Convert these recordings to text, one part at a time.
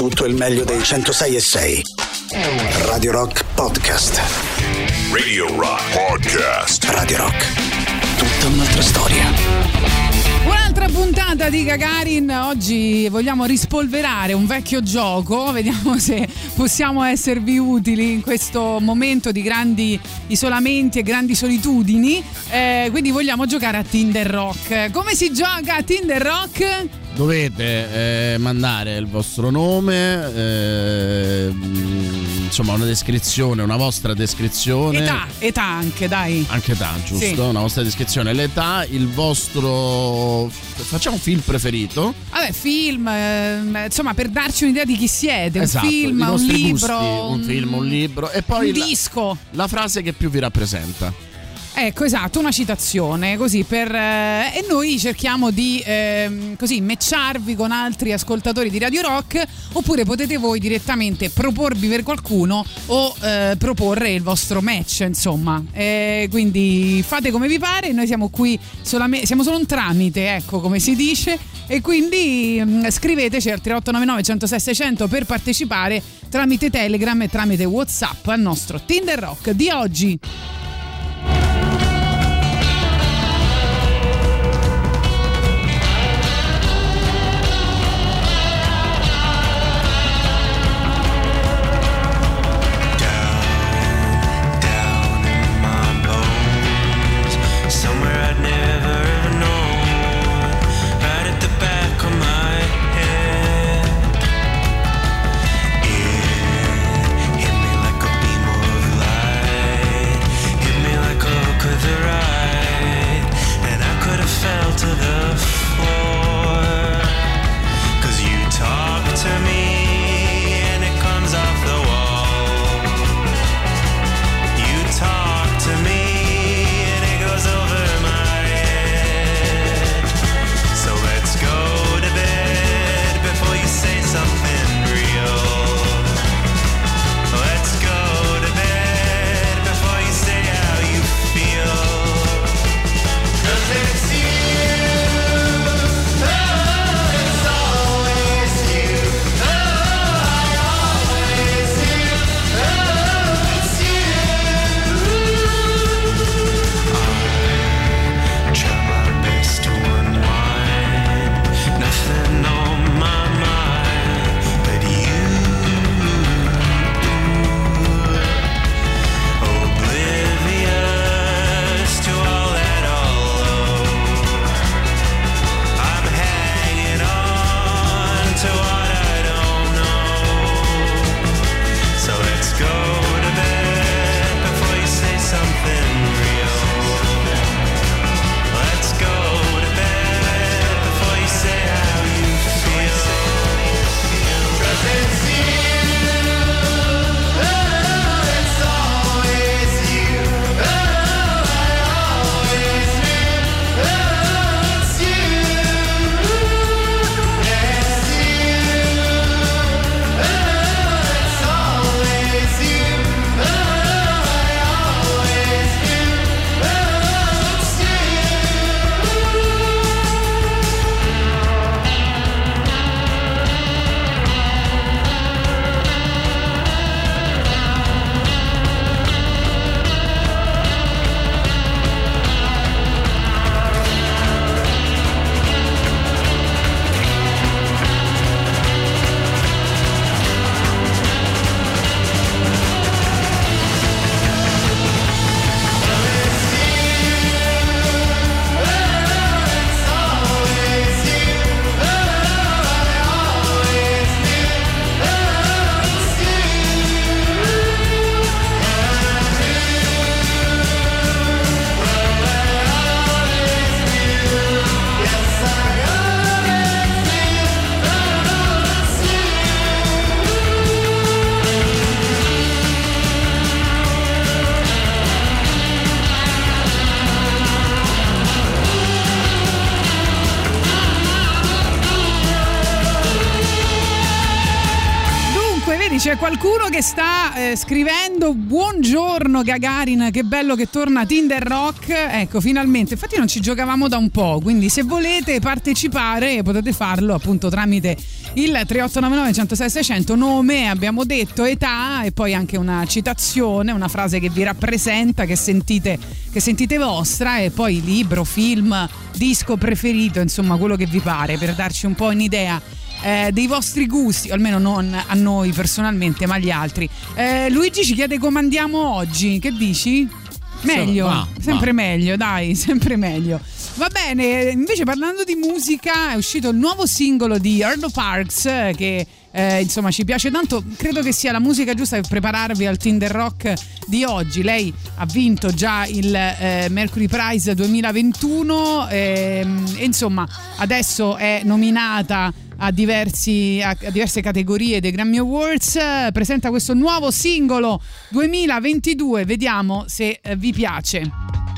tutto il meglio dei 106 e 6. Radio Rock Podcast. Radio Rock Podcast. Radio Rock. Tutta un'altra storia. Un'altra puntata di Gagarin, oggi vogliamo rispolverare un vecchio gioco, vediamo se possiamo esservi utili in questo momento di grandi isolamenti e grandi solitudini, eh, quindi vogliamo giocare a Tinder Rock. Come si gioca a Tinder Rock? Dovete eh, mandare il vostro nome, eh, insomma una descrizione, una vostra descrizione. Età, età anche, dai. Anche età, giusto? Sì. Una vostra descrizione, l'età, il vostro... Facciamo un film preferito. Vabbè, film, eh, insomma, per darci un'idea di chi siete, Esatto, un film, un libro, gusti, un film, un libro e poi un la- disco. la frase che più vi rappresenta. Ecco, esatto, una citazione così per eh, e noi cerchiamo di ehm, così matcharvi con altri ascoltatori di Radio Rock oppure potete voi direttamente proporvi per qualcuno o eh, proporre il vostro match, insomma. Eh, quindi fate come vi pare, noi siamo qui solamente siamo solo un tramite, ecco, come si dice e quindi mm, scriveteci al 3899 106 600 per partecipare tramite Telegram e tramite WhatsApp al nostro Tinder Rock di oggi. Qualcuno che sta eh, scrivendo buongiorno Gagarin, che bello che torna Tinder Rock. Ecco, finalmente. Infatti non ci giocavamo da un po', quindi se volete partecipare potete farlo appunto tramite il 3899 106 600 nome, abbiamo detto età e poi anche una citazione, una frase che vi rappresenta, che sentite, che sentite vostra e poi libro, film, disco preferito, insomma quello che vi pare per darci un po' un'idea eh, dei vostri gusti, o almeno non a noi personalmente, ma agli altri. Eh, Luigi ci chiede come andiamo oggi, che dici? Meglio, va, sempre va. meglio, dai, sempre meglio. Va bene, invece parlando di musica è uscito il nuovo singolo di Erlo Parks eh, che eh, insomma ci piace tanto, credo che sia la musica giusta per prepararvi al Tinder Rock di oggi. Lei ha vinto già il eh, Mercury Prize 2021 ehm, e insomma adesso è nominata a, diversi, a, a diverse categorie dei Grammy Awards. Eh, presenta questo nuovo singolo 2022, vediamo se eh, vi piace.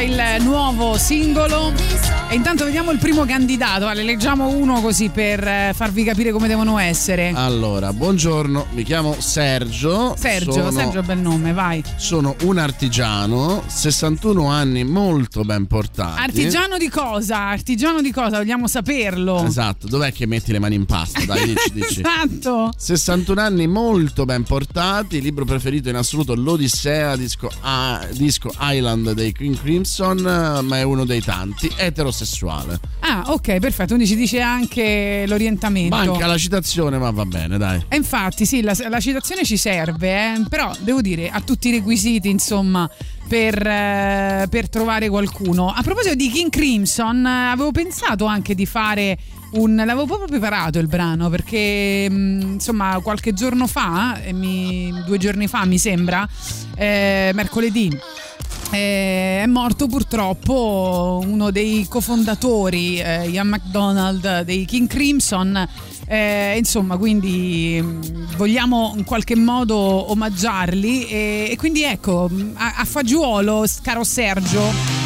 Il nuovo singolo. E intanto vediamo il primo candidato. Vale, leggiamo uno così per eh, farvi capire come devono essere. Allora, buongiorno, mi chiamo Sergio. Sergio, sono, Sergio bel nome, vai. sono un artigiano, 61 anni molto ben portati. Artigiano di cosa? Artigiano di cosa? Vogliamo saperlo. Esatto, dov'è che metti le mani in pasta? Dai, dici, dici. Esatto. 61 anni molto ben portati, libro preferito in assoluto l'Odissea, disco, ah, disco Island dei King Crimson, ma è uno dei tanti, eterosessuale. Ah, ok, perfetto. Quindi ci dice anche l'orientamento. Manca la citazione, ma va bene, dai. E infatti, sì, la, la citazione ci serve, eh, però devo dire, ha tutti i requisiti, insomma, per, eh, per trovare qualcuno. A proposito di King Crimson, avevo pensato anche di fare un. L'avevo proprio preparato il brano perché, mh, insomma, qualche giorno fa, eh, mi- due giorni fa mi sembra, eh, mercoledì. Eh, è morto purtroppo uno dei cofondatori, eh, Ian McDonald dei King Crimson. Eh, insomma, quindi mh, vogliamo in qualche modo omaggiarli e, e quindi ecco, mh, a, a fagiolo, caro Sergio.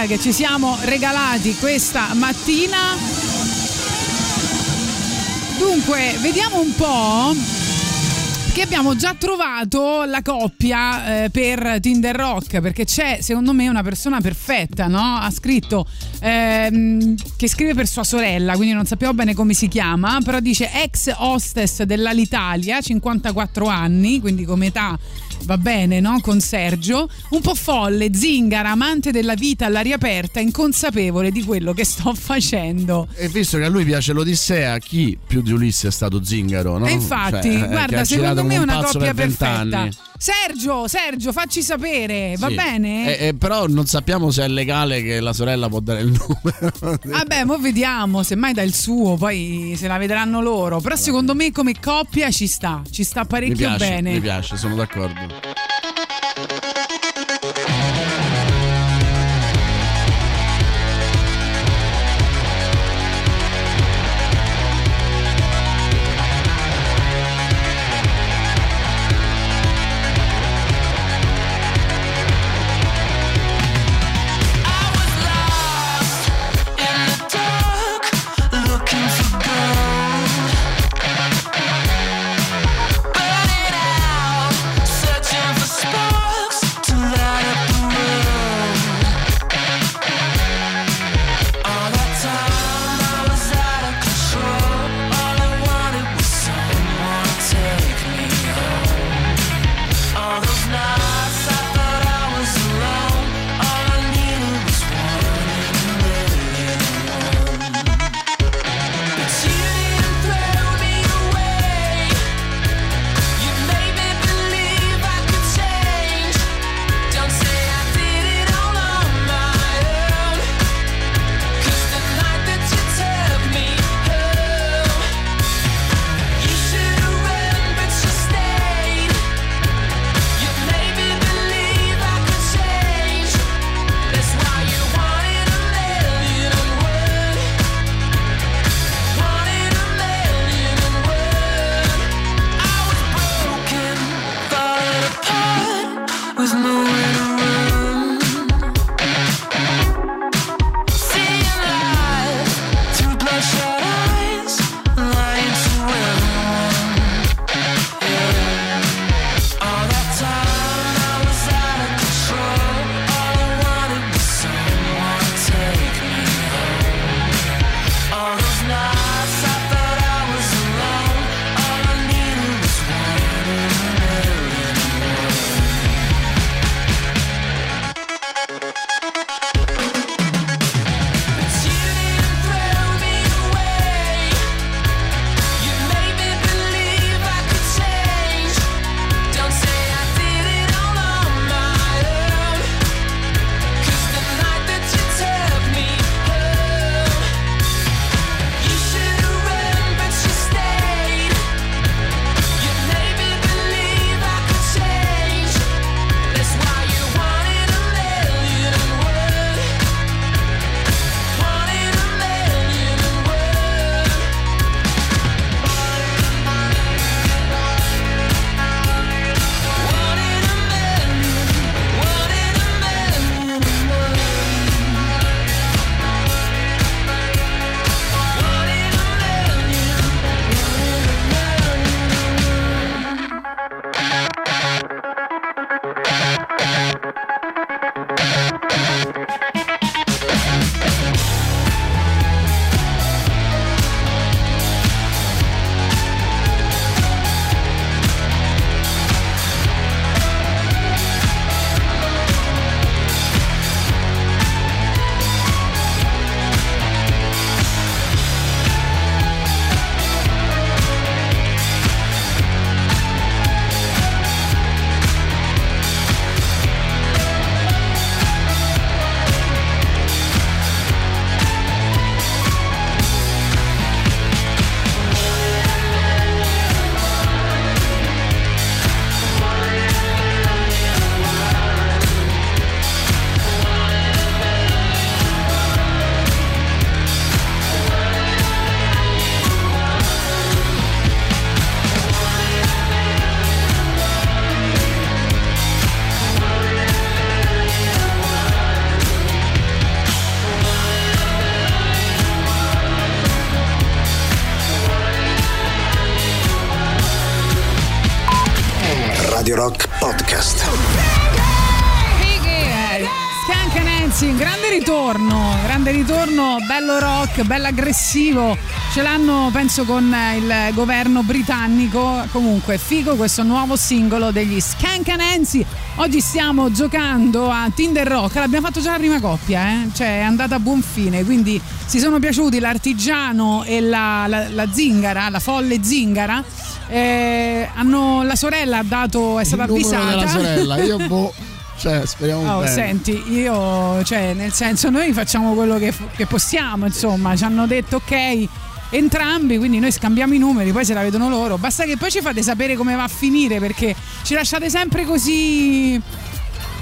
Crimson che ci siamo regalati questa mattina. Dunque, vediamo un po' che abbiamo già trovato la coppia eh, per Tinder Rock perché c'è secondo me una persona perfetta no? ha scritto ehm, che scrive per sua sorella quindi non sappiamo bene come si chiama però dice ex hostess dell'Alitalia 54 anni quindi come età va bene, no? Con Sergio, un po' folle, zingara, amante della vita all'aria aperta, inconsapevole di quello che sto facendo. E visto che a lui piace l'Odissea, chi più di Ulisse è stato zingaro, no? E infatti, Cioè, eh, guarda, secondo me è una coppia per perfetta. vent'anni. Sergio, Sergio, facci sapere, va Sì. bene? Eh, eh, però non sappiamo se è legale che la sorella può dare il numero. Vabbè, mo vediamo, semmai dà il suo, poi se la vedranno loro. Però secondo me come coppia ci sta, ci sta mi parecchio piace, bene. mi piace, sono d'accordo. Rock Podcast. Skank Nancy, grande ritorno, grande ritorno, bello rock, bello aggressivo. Ce l'hanno, penso, con il governo britannico. Comunque, figo questo nuovo singolo degli Skank Nancy. Oggi stiamo giocando a Tinder Rock. L'abbiamo fatto già la prima coppia, eh? Cioè, è andata a buon fine. Quindi si sono piaciuti l'artigiano e la, la- la zingara, la folle zingara. Eh, hanno, la sorella ha dato, è stata avvisata. della sorella. Io boh, cioè, speriamo Oh, bene. senti, io, cioè, nel senso, noi facciamo quello che, che possiamo, insomma, ci hanno detto ok. Entrambi, quindi noi scambiamo i numeri, poi se la vedono loro. Basta che poi ci fate sapere come va a finire perché ci lasciate sempre così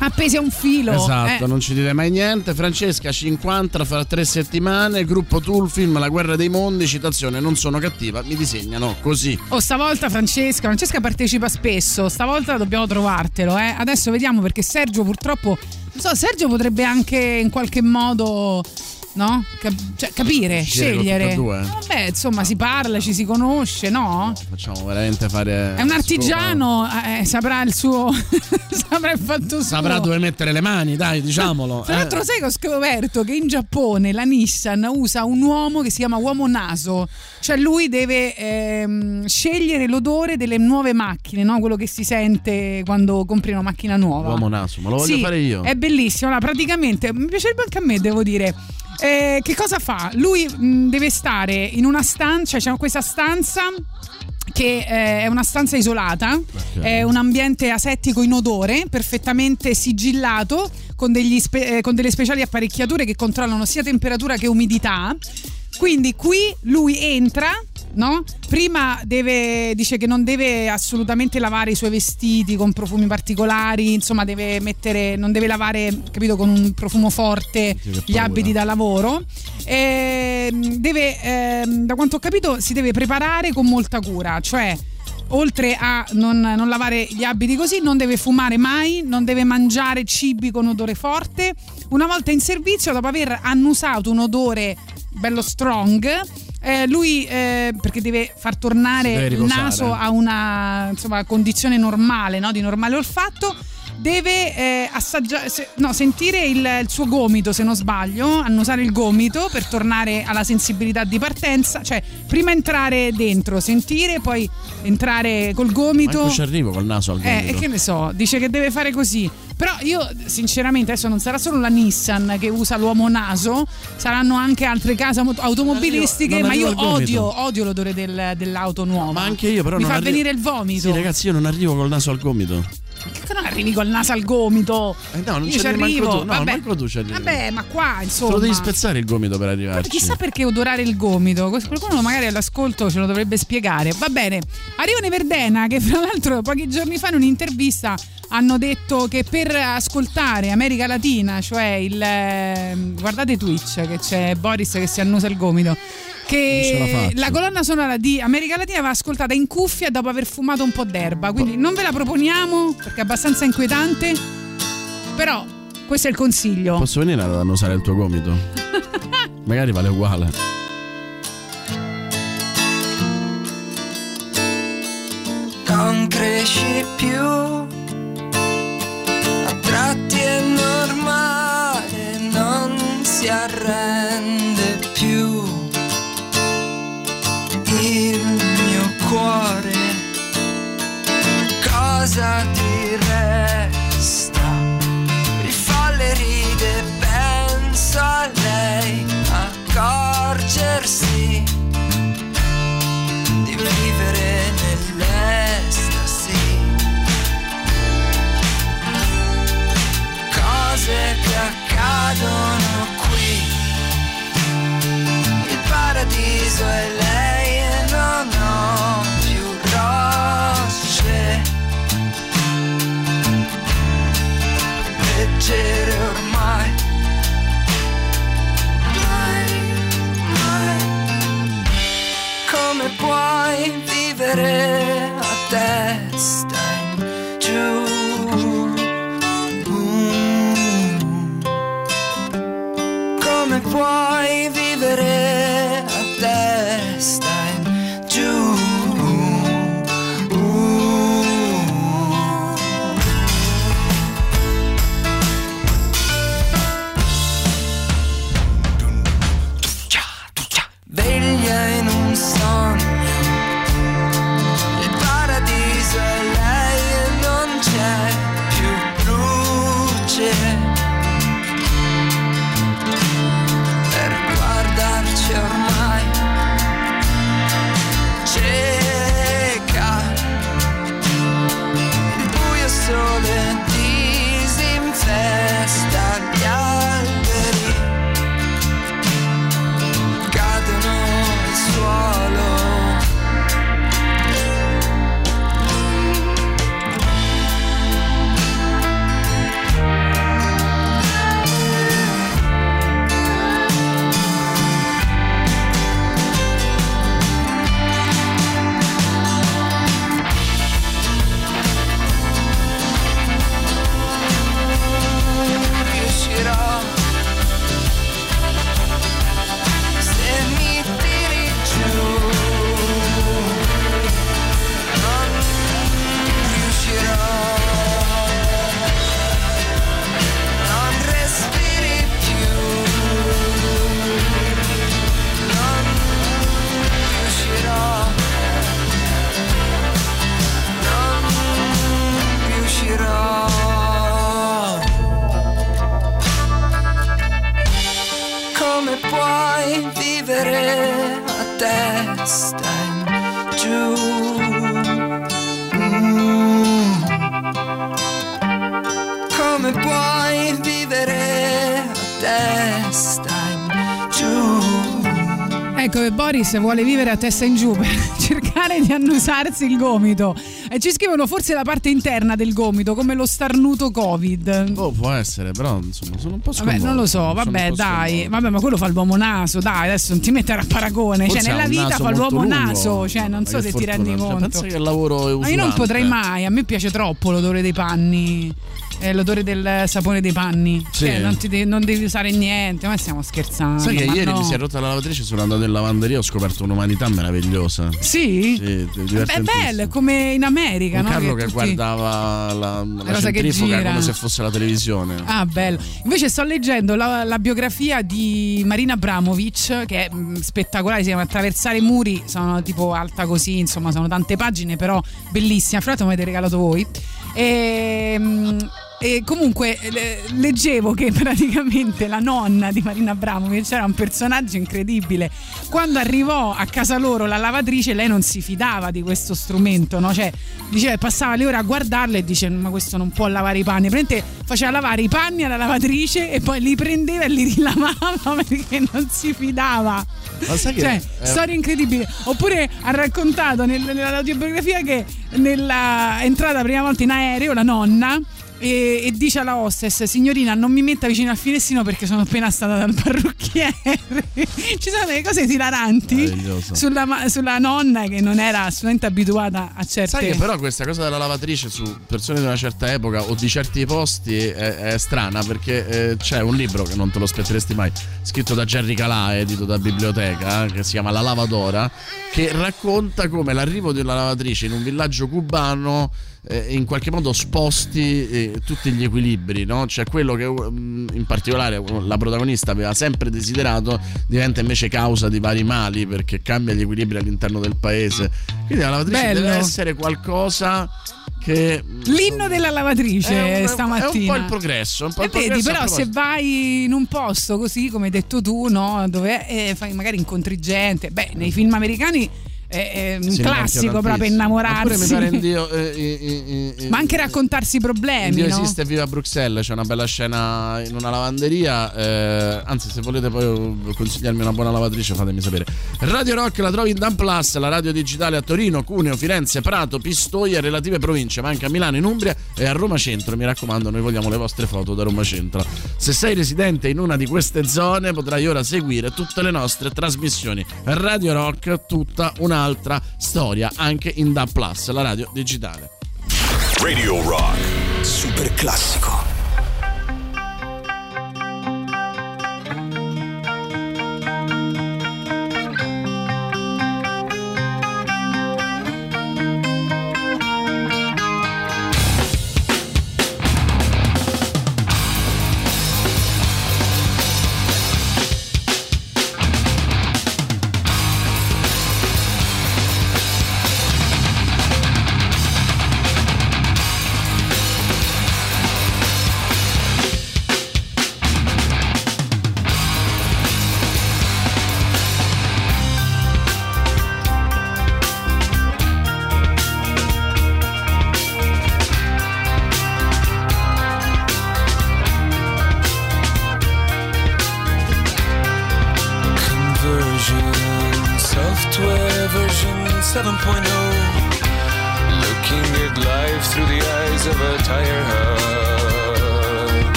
appesi a un filo. Esatto, Eh, non ci dite mai niente. Francesca ci incontra fra tre settimane. Gruppo Toolfilm, La guerra dei mondi. Citazione: Non sono cattiva, mi disegnano così. Oh, stavolta Francesca, Francesca partecipa spesso, stavolta dobbiamo trovartelo, eh. Adesso vediamo perché Sergio purtroppo, non so, Sergio potrebbe anche in qualche modo, no? Cap- cioè, capire, scegliere. e? No, Vabbè, insomma, si parla, ci si conosce, no? Facciamo veramente fare. È un artigiano, eh, saprà il suo. saprà il fatto suo. Saprà dove mettere le mani, dai, diciamolo. Tra l'altro, Eh. sai che ho scoperto che in Giappone la Nissan usa un uomo che si chiama uomo naso, cioè lui deve ehm, scegliere l'odore delle nuove macchine, no? quello che si sente quando compri una macchina nuova. Uomo naso, ma lo voglio Sì, fare io. È bellissimo. Allora, praticamente mi piacerebbe anche a me, devo dire. Eh, che cosa fa? Lui mh, deve stare in una stanza, cioè c'è questa stanza che eh, è una stanza isolata, è un ambiente asettico inodore, perfettamente sigillato, con, degli spe- eh, con delle speciali apparecchiature che controllano sia temperatura che umidità. Quindi qui lui entra, no? Prima deve, dice che non deve assolutamente lavare i suoi vestiti con profumi particolari, insomma deve mettere, non deve lavare, capito, con un profumo forte gli abiti da lavoro. Ehm, deve, ehm, da quanto ho capito, si deve preparare con molta cura, cioè oltre a non, non lavare gli abiti così, non deve fumare mai, non deve mangiare cibi con odore forte. Una volta in servizio, dopo aver annusato un odore bello strong, eh, lui eh, perché deve far tornare deve il naso a una insomma, condizione normale, no? di normale olfatto. Deve eh, assaggiare, se- no, sentire il, il suo gomito, se non sbaglio, annusare il gomito per tornare alla sensibilità di partenza. Cioè, prima entrare dentro, sentire, poi entrare col gomito. Manco ci arrivo col naso al Eh, gomito. e che ne so, dice che deve fare così. Però io, sinceramente, adesso non sarà solo la Nissan che usa l'uomo naso, saranno anche altre case auto- automobilistiche. Non ma arrivo io al gomito. odio, odio l'odore del- dell'auto nuova. Ma anche io, però. Mi non fa arri- venire il vomito. Sì, ragazzi, io non arrivo col naso al gomito. Che non arrivi col naso al gomito? Eh no, non Io ci arrivo. tu. No, Vabbè. manco tu ci arrivi. Vabbè, ma qua Te insomma. lo devi spezzare il gomito per Ma arrivarci. chissà perché odorare il gomito, qualcuno magari all'ascolto ce lo dovrebbe spiegare. Va bene, arrivano i Verdena che fra l'altro pochi giorni fa in un'intervista hanno detto che per ascoltare America Latina, cioè il... eh, guardate Twitch che c'è Boris che si annusa il gomito. La Che faccio. la colonna sonora di America Latina va ascoltata in cuffia dopo aver fumato un po' d'erba. Quindi non ve la proponiamo perché è abbastanza inquietante. Però questo è il consiglio. Posso venire ad annusare il tuo gomito? Magari vale uguale. non cresci più, a tratti è normale, non si arrende più. Il mio cuore, cosa ti resta? Rifalle ride, penso a lei, accorgersi puoi vivere a testa Boris vuole vivere a testa in giù per cercare di annusarsi il gomito. E ci scrivono forse la parte interna del gomito, come lo starnuto Covid. Oh, può essere, però insomma sono un po' Vabbè, sconvolto. non lo so, vabbè, dai. Vabbè, ma quello fa l'uomo naso, dai, adesso non ti mettere a paragone. Forse cioè, nella vita fa l'uomo lungo. naso, cioè, non so se che ti rendi fortuna. conto. Pensa che lavoro è Ma io non usurante. potrei mai, a me piace troppo l'odore dei panni. Eh, l'odore del sapone dei panni. Sì. Cioè, non, ti de- non devi usare niente, ma stiamo scherzando. Sai che ieri no. mi si è rotta la lavatrice, sono andato in lavanderia ho scoperto un'umanità meravigliosa. Sì? Sì, è bello, è come in America, Un no? carro che, tutti- guardava la, la che centrifuga come se fosse la televisione. Ah, bello. Invece sto leggendo la, la biografia di Marina Abramovic, che è mh, spettacolare, si chiama Attraversare i muri, sono tipo alta così, insomma, sono tante pagine, però bellissima. Fra l'altro mi avete regalato voi. E, mh, e comunque le- leggevo che praticamente la nonna di Marina Abramovic era un personaggio incredibile. Quando arrivò a casa loro la lavatrice, lei non si fidava di questo strumento, no? Cioè, diceva, passava le ore a guardarla e dice: Ma questo non può lavare i panni. Praticamente faceva lavare i panni alla lavatrice e poi li prendeva e li rilavava perché non si fidava. Ma sai che Cioè, eh, storia incredibile. Oppure ha raccontato nel- nella autobiografia che nella è entrata la prima volta in aereo la nonna e, e dice alla hostess signorina non mi metta vicino al finestrino perché sono appena stata dal parrucchiere. Ci sono delle cose esilaranti sulla, sulla nonna che non era assolutamente abituata a certe Sai che però questa cosa della lavatrice su persone di una certa epoca o di certi posti è, è strana perché eh, c'è un libro che non te lo aspetteresti mai, scritto da Jerry Calà, edito da Biblioteca, che si chiama La lavadora, che racconta come l'arrivo di una lavatrice in un villaggio cubano eh, in qualche modo sposti eh, tutti gli equilibri, no? Cioè quello che mm, in particolare la protagonista aveva sempre desiderato diventa invece causa di vari mali perché cambia gli equilibri all'interno del paese. Quindi la lavatrice Bello. deve essere qualcosa che l'inno della lavatrice è un, stamattina è un po' il progresso, un po' E il vedi, progresso a però, se vai in un posto così, come hai detto tu, no? Dove eh, fai magari incontri gente, beh, nei film americani è, un Si classico proprio innamorarsi. In Dio, eh, eh, eh, eh, Ma anche raccontarsi i problemi, Dio no? esiste Viva Bruxelles, c'è una bella scena in una lavanderia. eh, anzi, se volete poi consigliarmi una buona lavatrice, fatemi sapere. Radio Rock la trovi in Dan Plus, la radio digitale a Torino, Cuneo, Firenze, Prato, Pistoia e relative province, ma anche a Milano, in Umbria e a Roma Centro. Mi raccomando, noi vogliamo le vostre foto da Roma Centro. Se sei residente in una di queste zone, potrai ora seguire tutte le nostre trasmissioni. Radio Rock, tutta un'altra storia, anche in Dan Plus, la radio digitale. Radio Rock. Super classico.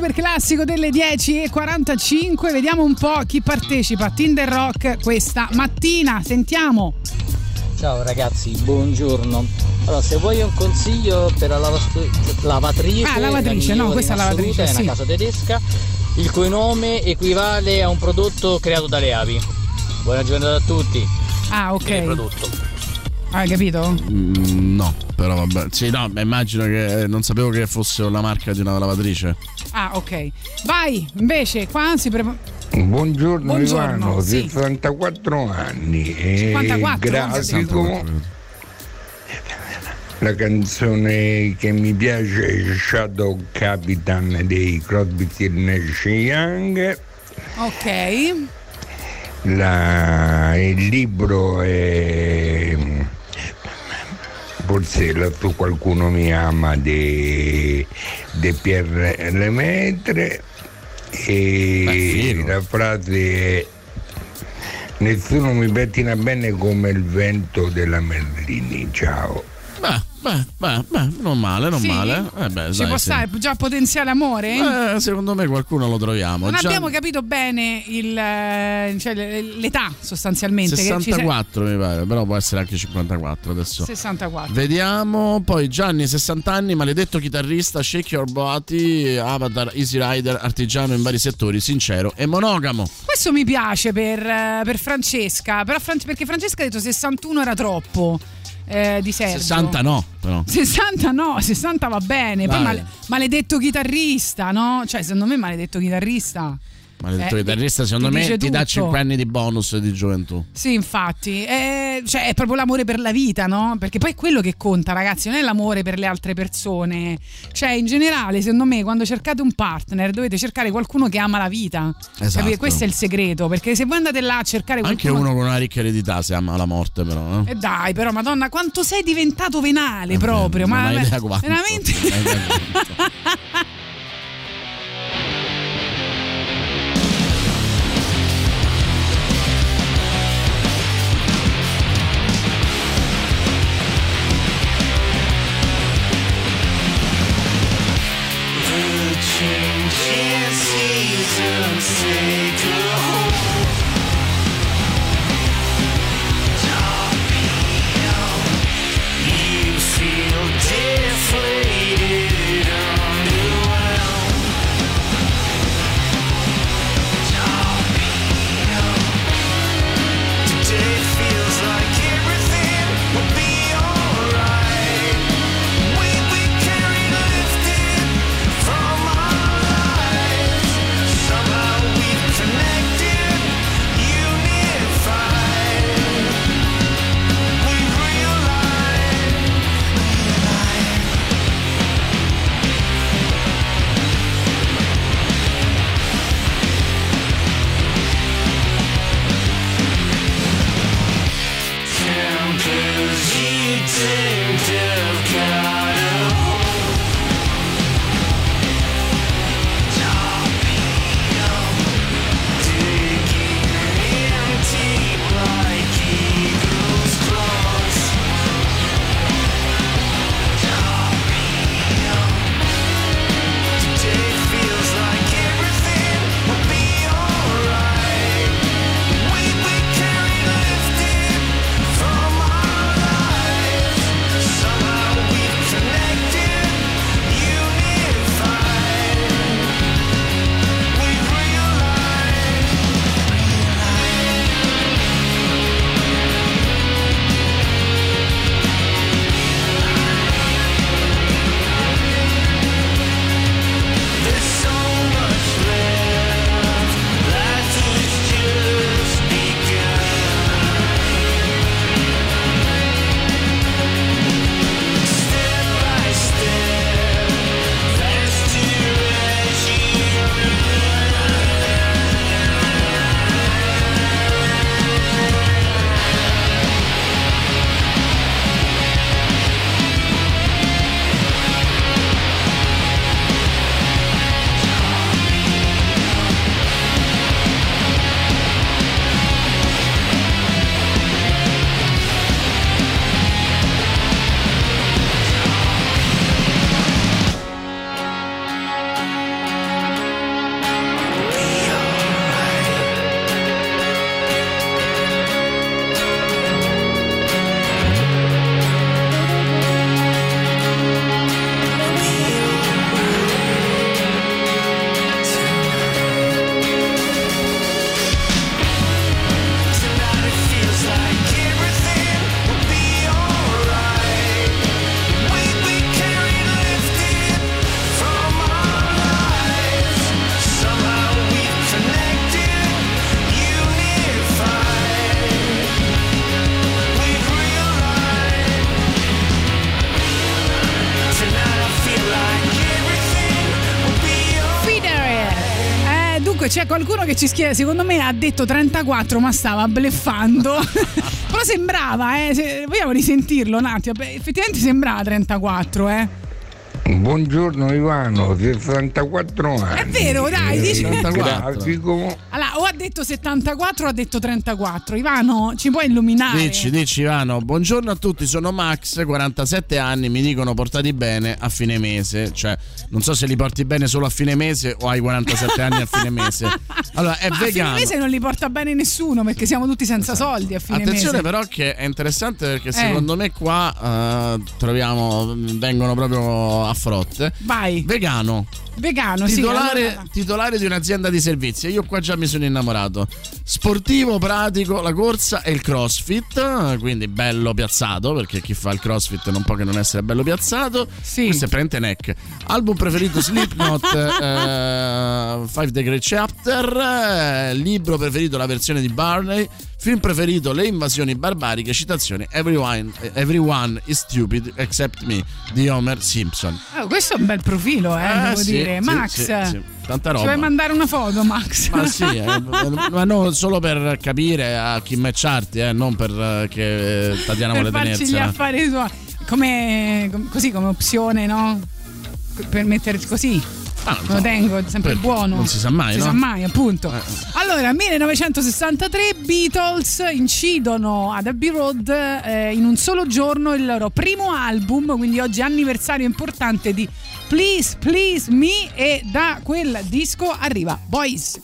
Super classico delle 10.45. Vediamo un po' chi partecipa a Tinder Rock questa mattina. Sentiamo. Ciao ragazzi, buongiorno. Allora, se vuoi un consiglio per la lavast- lavatrice, Ah, lavatrice, la no, questa lavatrice, assoluto, è sì. una casa tedesca, il cui nome equivale a un prodotto creato dalle avi. Buona giornata a tutti. Ah, ok. prodotto. Hai capito? Mm, no, però vabbè. Sì, no, ma immagino che non sapevo che fosse la marca di una lavatrice. Ah, ok. Vai, invece, qua si prepara. Buongiorno, Buongiorno, Ivano, sì. 64 anni e 54? grafico. La canzone che mi piace è Shadow Capitan dei Crosby, Nash Young. Ok. La- il libro è forse la tu qualcuno mi ama di Pierre Lemaitre e la frase è nessuno mi pettina bene come il vento della Merlini ciao. Beh, beh, beh, beh, non male, non Sì? male. Eh beh, Ci dai, può sì. stare già potenziale amore? Eh, secondo me qualcuno lo troviamo. non Già abbiamo capito bene il, eh, cioè, le- l'età sostanzialmente. che ci sei- 64 mi pare, però può essere anche 54 adesso. 64. Vediamo poi Gianni 60 anni, maledetto chitarrista, shake your body, avatar, easy rider, artigiano in vari settori, sincero e monogamo. Questo mi piace per, eh, per Francesca, però Fran- perché Francesca ha detto 61 era troppo eh, di Sergio. 60 no, però. 60 no, 60 va bene. Poi male- maledetto chitarrista, no? Cioè, secondo me maledetto chitarrista. Maledetto Eh, chitarrista, secondo me ti dà tutto. 5 anni di bonus di gioventù. Sì, infatti, è, cioè, è proprio l'amore per la vita, no? Perché poi è quello che conta, ragazzi, non è l'amore per le altre persone. Cioè, in generale, secondo me, quando cercate un partner, dovete cercare qualcuno che ama la vita. Esatto. Capite? Questo è il segreto, perché se voi andate là a cercare Anche qualcuno uno con una ricca eredità si ama la morte, però. eh. E dai, però, Madonna, quanto sei diventato venale Eh, proprio. non ma hai idea quanto. veramente. qualcuno che ci schiera, secondo me ha detto 34 ma stava bleffando. Però sembrava, eh, se, vogliamo risentirlo un attimo, effettivamente sembrava 34, eh. Buongiorno Ivano, 64 anni. È vero, dai, dici. 64 detto 74 o ha detto 34. Ivano, ci puoi illuminare? Dici, dici Ivano, buongiorno a tutti, sono Max, 47 anni, mi dicono portati bene a fine mese, cioè non so se li porti bene solo a fine mese o hai 47 anni a fine mese. Allora, è Ma a fine vegano. mese non li porta bene nessuno perché siamo tutti senza soldi a fine Attenzione mese. però che è interessante perché Eh. secondo me qua eh, troviamo, vengono proprio a frotte. Vai. Vegano, Vegano, sì. Titolare, allora- titolare di un'azienda di servizi. Io qua già mi sono innamorato. Sportivo, pratico, la corsa e il crossfit. Quindi bello piazzato. Perché chi fa il crossfit non può che non essere bello piazzato. Sì. Questo è Prente Neck. Album preferito Slipknot, eh, Five Degree Chapter. eh, libro preferito la versione di Barney. Film preferito Le invasioni barbariche. Citazione Everyone, everyone is stupid except me di Homer Simpson. Oh, questo è un bel profilo, eh, Eh, devo sì, dire. sì, Max, sì. Tanta ci roba. vuoi mandare una foto, Max? Ma sì, eh, ma no, solo per capire a chi matcharti, eh, non per eh, che eh, Tatiana per vuole farci gli affari suoi. Come, com- così come opzione, no? Per metterci così. Ah, lo tengo, sempre Per- buono. non si sa mai, Si no? sa mai, appunto. Eh. Allora, 1963 Beatles incidono ad Abbey Road eh, in un solo giorno il loro primo album, quindi oggi anniversario importante di Please Please Me e da quel disco arriva Boys.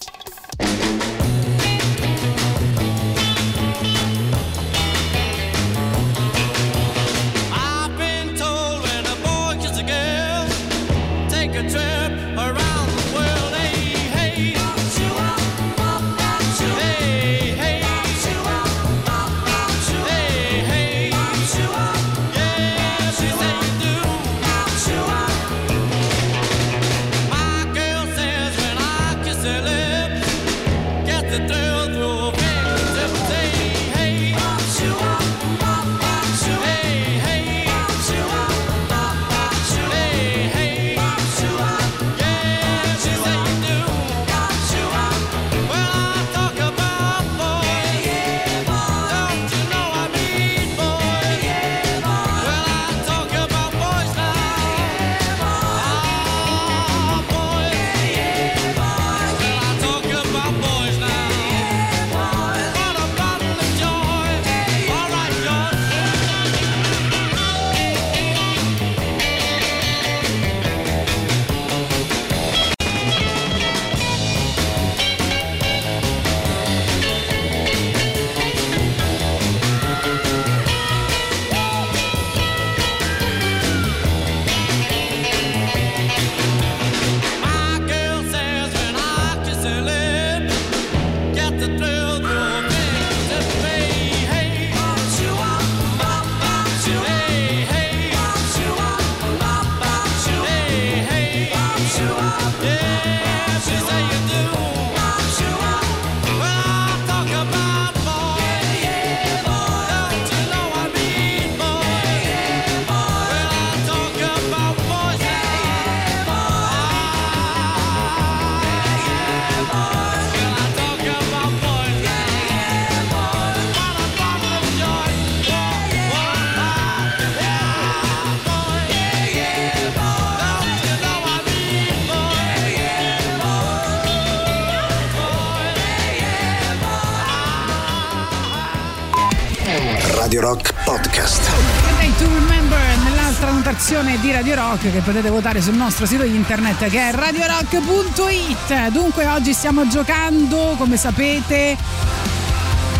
Radio Rock che potete votare sul nostro sito internet che è radiorock.it. Dunque oggi stiamo giocando, come sapete,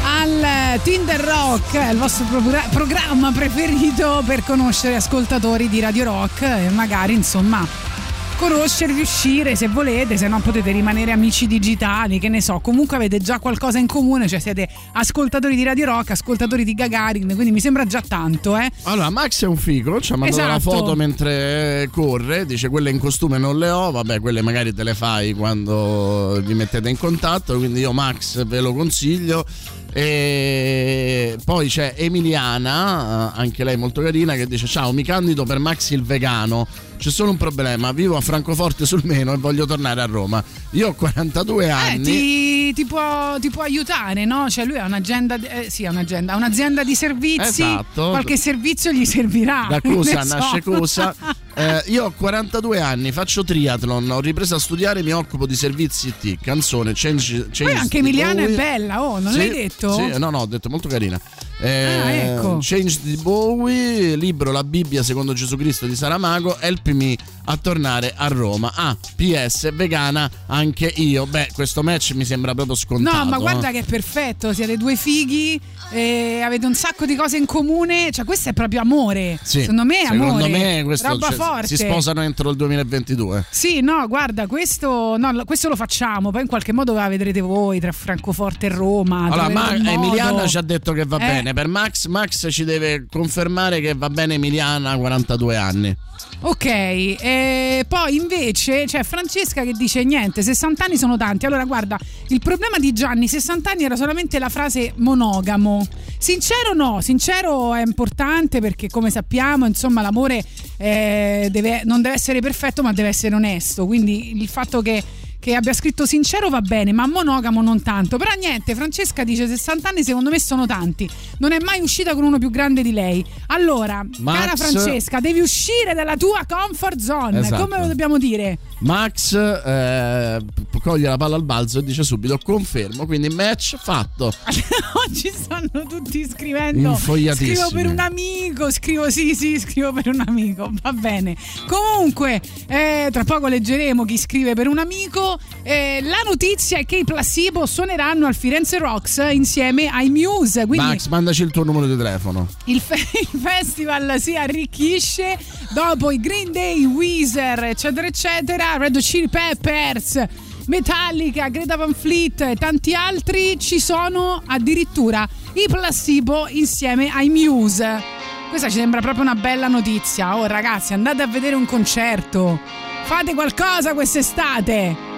al Tinder Rock, il vostro progra- programma preferito per conoscere ascoltatori di Radio Rock e magari insomma conoscervi, uscire se volete, se no potete rimanere amici digitali, che ne so, comunque avete già qualcosa in comune, cioè siete ascoltatori di Radio Rock, ascoltatori di Gagarin, quindi mi sembra già tanto, eh. Allora, Max è un figo, ci ha mandato la Esatto. foto mentre corre, dice quelle in costume non le ho, vabbè quelle magari te le fai quando vi mettete in contatto, quindi io Max ve lo consiglio. E poi c'è Emiliana, eh, anche lei molto carina, che dice ciao mi candido per Max il vegano, c'è solo un problema, vivo a Francoforte sul Meno e voglio tornare a Roma. Io ho 42 Eh, anni. ti, ti può, ti può aiutare, no? Cioè lui ha un'agenda, eh, sì, ha un'agenda, ha un'azienda di servizi, Esatto. qualche servizio gli servirà. da cosa ne so. nasce cosa. Eh, io ho 42 anni, faccio triathlon, ho ripreso a studiare, mi occupo di servizi IT, canzone, change, change Poi anche the Emiliana è bella, oh, non Sì, l'hai detto? Sì, no, no, ho detto molto carina. Eh, Ah, ecco. Change di Bowie, libro La Bibbia secondo Gesù Cristo di Saramago, Help Me a tornare a Roma. Ah, PS, vegana anche io. Beh, questo match mi sembra proprio scontato. No, ma guarda eh. che è perfetto, siete due fighi, eh, avete un sacco di cose in comune, cioè questo è proprio amore. Sì, Secondo me è secondo amore. me questo roba cioè, forte. si sposano entro il 2022. Sì, no, guarda, questo, no, questo lo facciamo, poi in qualche modo la vedrete voi tra Francoforte e Roma. Allora, ma. Emiliana ci ha detto che va Eh. bene. Per Max, Max ci deve confermare che va bene Emiliana, 42 anni. Ok, e poi invece c'è Francesca che dice niente, 60 anni sono tanti. Allora guarda, il problema di Gianni, 60 anni era solamente la frase monogamo. Sincero no, sincero è importante perché come sappiamo, insomma, l'amore eh, deve- non deve essere perfetto ma deve essere onesto. Quindi il fatto che che abbia scritto sincero va bene, ma monogamo non tanto. Però niente, Francesca dice 60 anni secondo me sono tanti. Non è mai uscita con uno più grande di lei. Allora, Max- cara Francesca, devi uscire dalla tua comfort zone. Esatto. Come lo dobbiamo dire? Max eh, coglie la palla al balzo e dice subito confermo, quindi match fatto. Oggi stanno tutti scrivendo. Scrivo per un amico, scrivo sì, sì, scrivo per un amico. Va bene. Comunque, eh, tra poco leggeremo chi scrive per un amico. Eh, la notizia è che i Placebo suoneranno al Firenze Rocks insieme ai Muse. Quindi Max, mandaci il tuo numero di telefono. il, fe- il festival si arricchisce dopo i Green Day, Weezer, eccetera, eccetera, Red Hot Chili Peppers. Metallica, Greta Van Fleet e tanti altri ci sono addirittura i Placebo insieme ai Muse. Questa ci sembra proprio una bella notizia. Oh ragazzi, andate a vedere un concerto. Fate qualcosa quest'estate.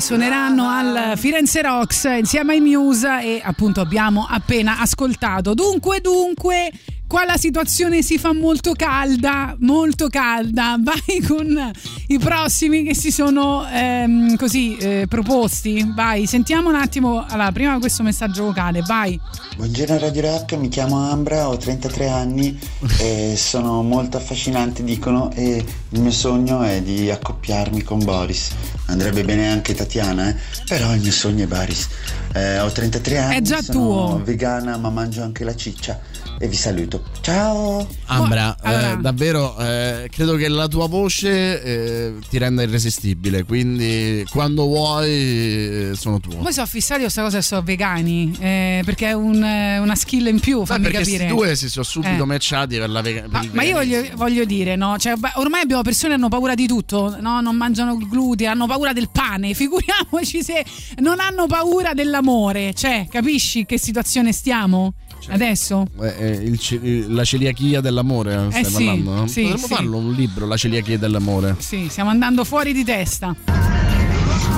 Suoneranno al Firenze Rocks insieme ai Muse e appunto abbiamo appena ascoltato. Dunque, dunque, qua la situazione si fa molto calda, molto calda. Vai con i prossimi che si sono ehm, così eh, proposti. Vai, sentiamo un attimo. Allora, prima questo messaggio vocale, vai. Buongiorno Radio Rock, mi chiamo Ambra, ho 33 anni e sono molto affascinante, dicono, e il mio sogno è di accoppiarmi con Boris. Andrebbe bene anche Tatiana, eh? però il mio sogno è Boris. Eh, ho 33 anni, È già sono tuo. vegana ma mangio anche la ciccia e vi saluto. Ciao! Ambra, Boh, allora- eh, davvero eh, credo che la tua voce eh, ti renda irresistibile, quindi quando vuoi eh, sono tuo. Voi sono fissati questa cosa che sono vegani, eh, perché è un, eh, una skill in più, Beh, fammi perché capire. questi due si sono subito Eh. matchati per la vega- per Ma, ma io voglio, voglio dire, no? Cioè, beh, ormai abbiamo persone che hanno paura di tutto, no? Non mangiano il glutine, hanno paura del pane. Figuriamoci se non hanno paura dell'amore. Cioè, capisci che situazione stiamo? Adesso? Eh, eh, il la celiachia dell'amore, stai Eh sì, parlando? no? sì, Potremmo sì. farlo un libro, La celiachia dell'amore. Sì, stiamo andando fuori di testa.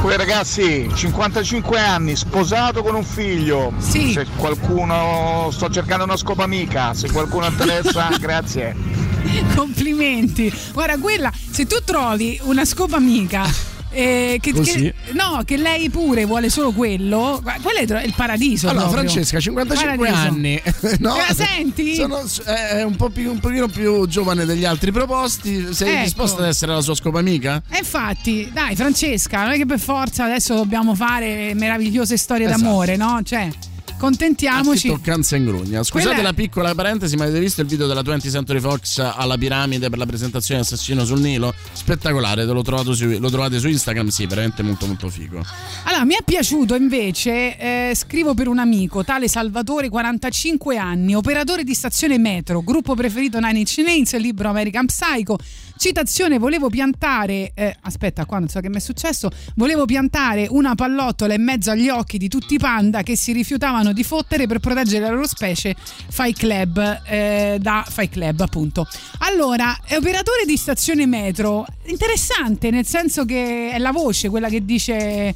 Uè ragazzi, 55 anni, sposato con un figlio. Sì. Se qualcuno sto cercando una scopa amica, se qualcuno interessa, grazie. Complimenti. Guarda, quella, se tu trovi una scopa amica. Eh, che, che- no, che lei pure vuole solo quello. Quello è il paradiso. Allora, proprio. Francesca, 55 Paradiso. anni. no? La senti? Sono, è un, po più, un pochino più giovane degli altri proposti. Sei Ecco. disposta ad essere la sua scopa amica? E infatti, dai, Francesca, non è che per forza adesso dobbiamo fare meravigliose storie Esatto. d'amore, no? Cioè, contentiamoci. Toccanza in grugna. Scusate Quella- la piccola parentesi, ma avete visto il video della 20th Century Fox alla piramide per la presentazione di Assassino sul Nilo? Spettacolare, lo, su- lo trovate su Instagram, sì, veramente molto molto figo. Allora, mi è piaciuto invece, eh, scrivo per un amico, tale Salvatore, 45 anni, operatore di stazione metro, gruppo preferito Nine Inch Nails, libro American Psycho. Citazione, volevo piantare, eh, aspetta qua non so che mi è successo, volevo piantare una pallottola in mezzo agli occhi di tutti i panda che si rifiutavano di fottere per proteggere la loro specie Fight Club, eh, da Fight Club appunto. Allora, è operatore di stazione metro, interessante nel senso che è la voce quella che dice Eh,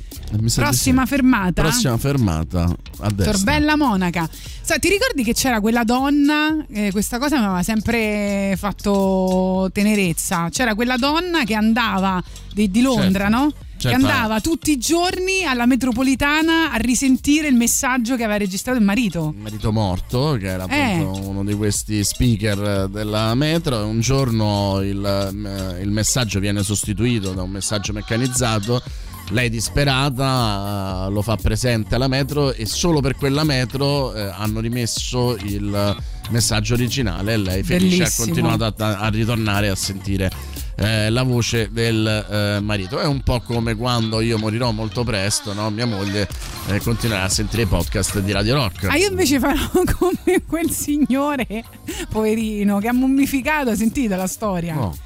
prossima sì. fermata. Prossima fermata a destra. Torbella Monaca. Sa, ti ricordi che c'era quella donna? eh, questa cosa mi aveva sempre fatto tenerezza. C'era quella donna che andava di, di Londra, Certo. no? Certo. Che andava tutti i giorni alla metropolitana a risentire il messaggio che aveva registrato il marito. Il marito morto, che era appunto Eh. uno di questi speaker della metro, e un giorno il, eh, il messaggio viene sostituito da un messaggio meccanizzato. Lei disperata lo fa presente alla metro e solo per quella metro eh, hanno rimesso il messaggio originale e lei felice ha Bellissimo. continuato a, a ritornare a sentire eh, la voce del eh, marito. È un po' come quando io morirò molto presto, no? mia moglie eh, continuerà a sentire i podcast di Radio Rock. Ah, io invece farò come quel signore, poverino, che ha mummificato. Sentite la storia? No.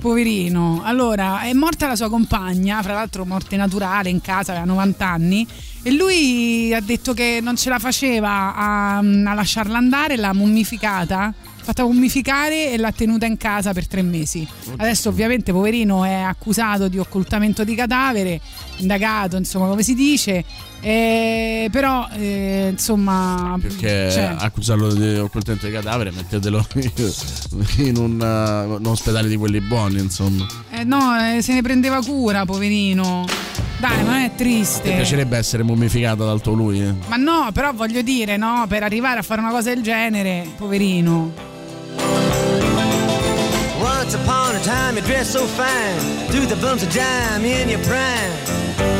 Poverino. Allora, è morta la sua compagna, fra l'altro morte naturale in casa, aveva 90 anni. E lui ha detto che non ce la faceva a, a lasciarla andare, l'ha mummificata, fatta mummificare e l'ha tenuta in casa per tre mesi. Adesso ovviamente poverino è accusato di occultamento di cadavere, indagato, insomma, come si dice. Eh, però, eh, insomma, Perché cioè, accusarlo di occultamento di cadavere, mettetelo in un, uh, un ospedale di quelli buoni, insomma. eh, no, eh, se ne prendeva cura, poverino. Dai, ma non è Ti triste. piacerebbe essere mummificata dal tuo lui? eh? Ma no, però voglio dire, no, per arrivare a fare una cosa del genere, poverino. Once upon a time you dressed so fine, threw the bumps of dime in your prime.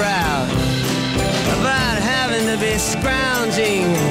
to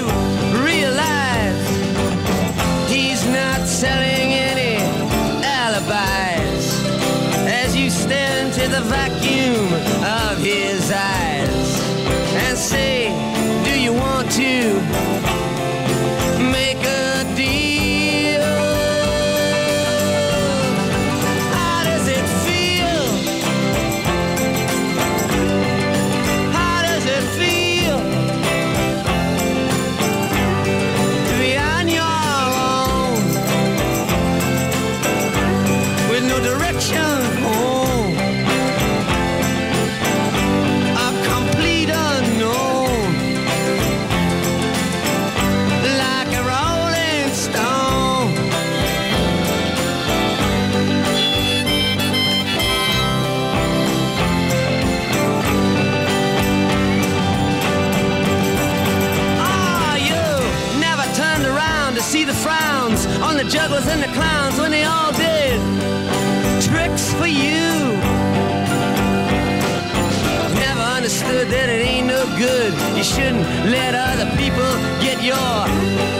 You shouldn't let other people get your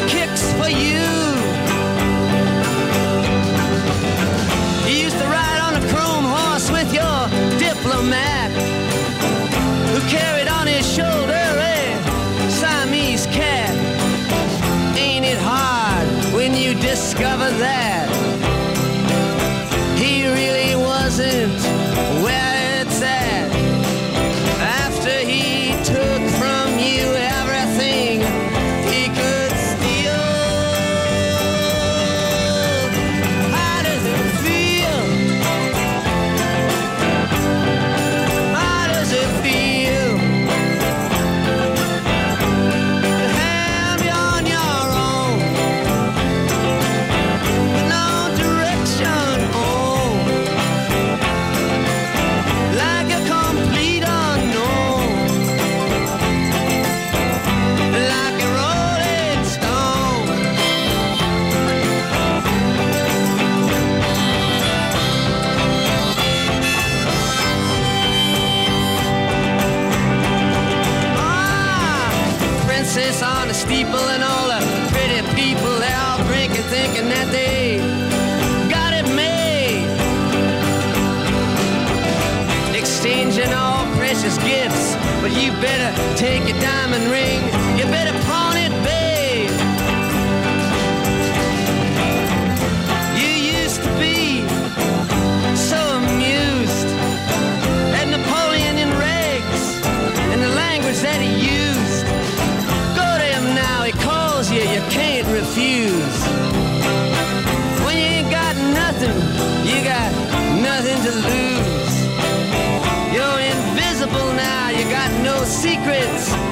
kicks for you. You used to ride on a chrome horse with your diplomat who carried secrets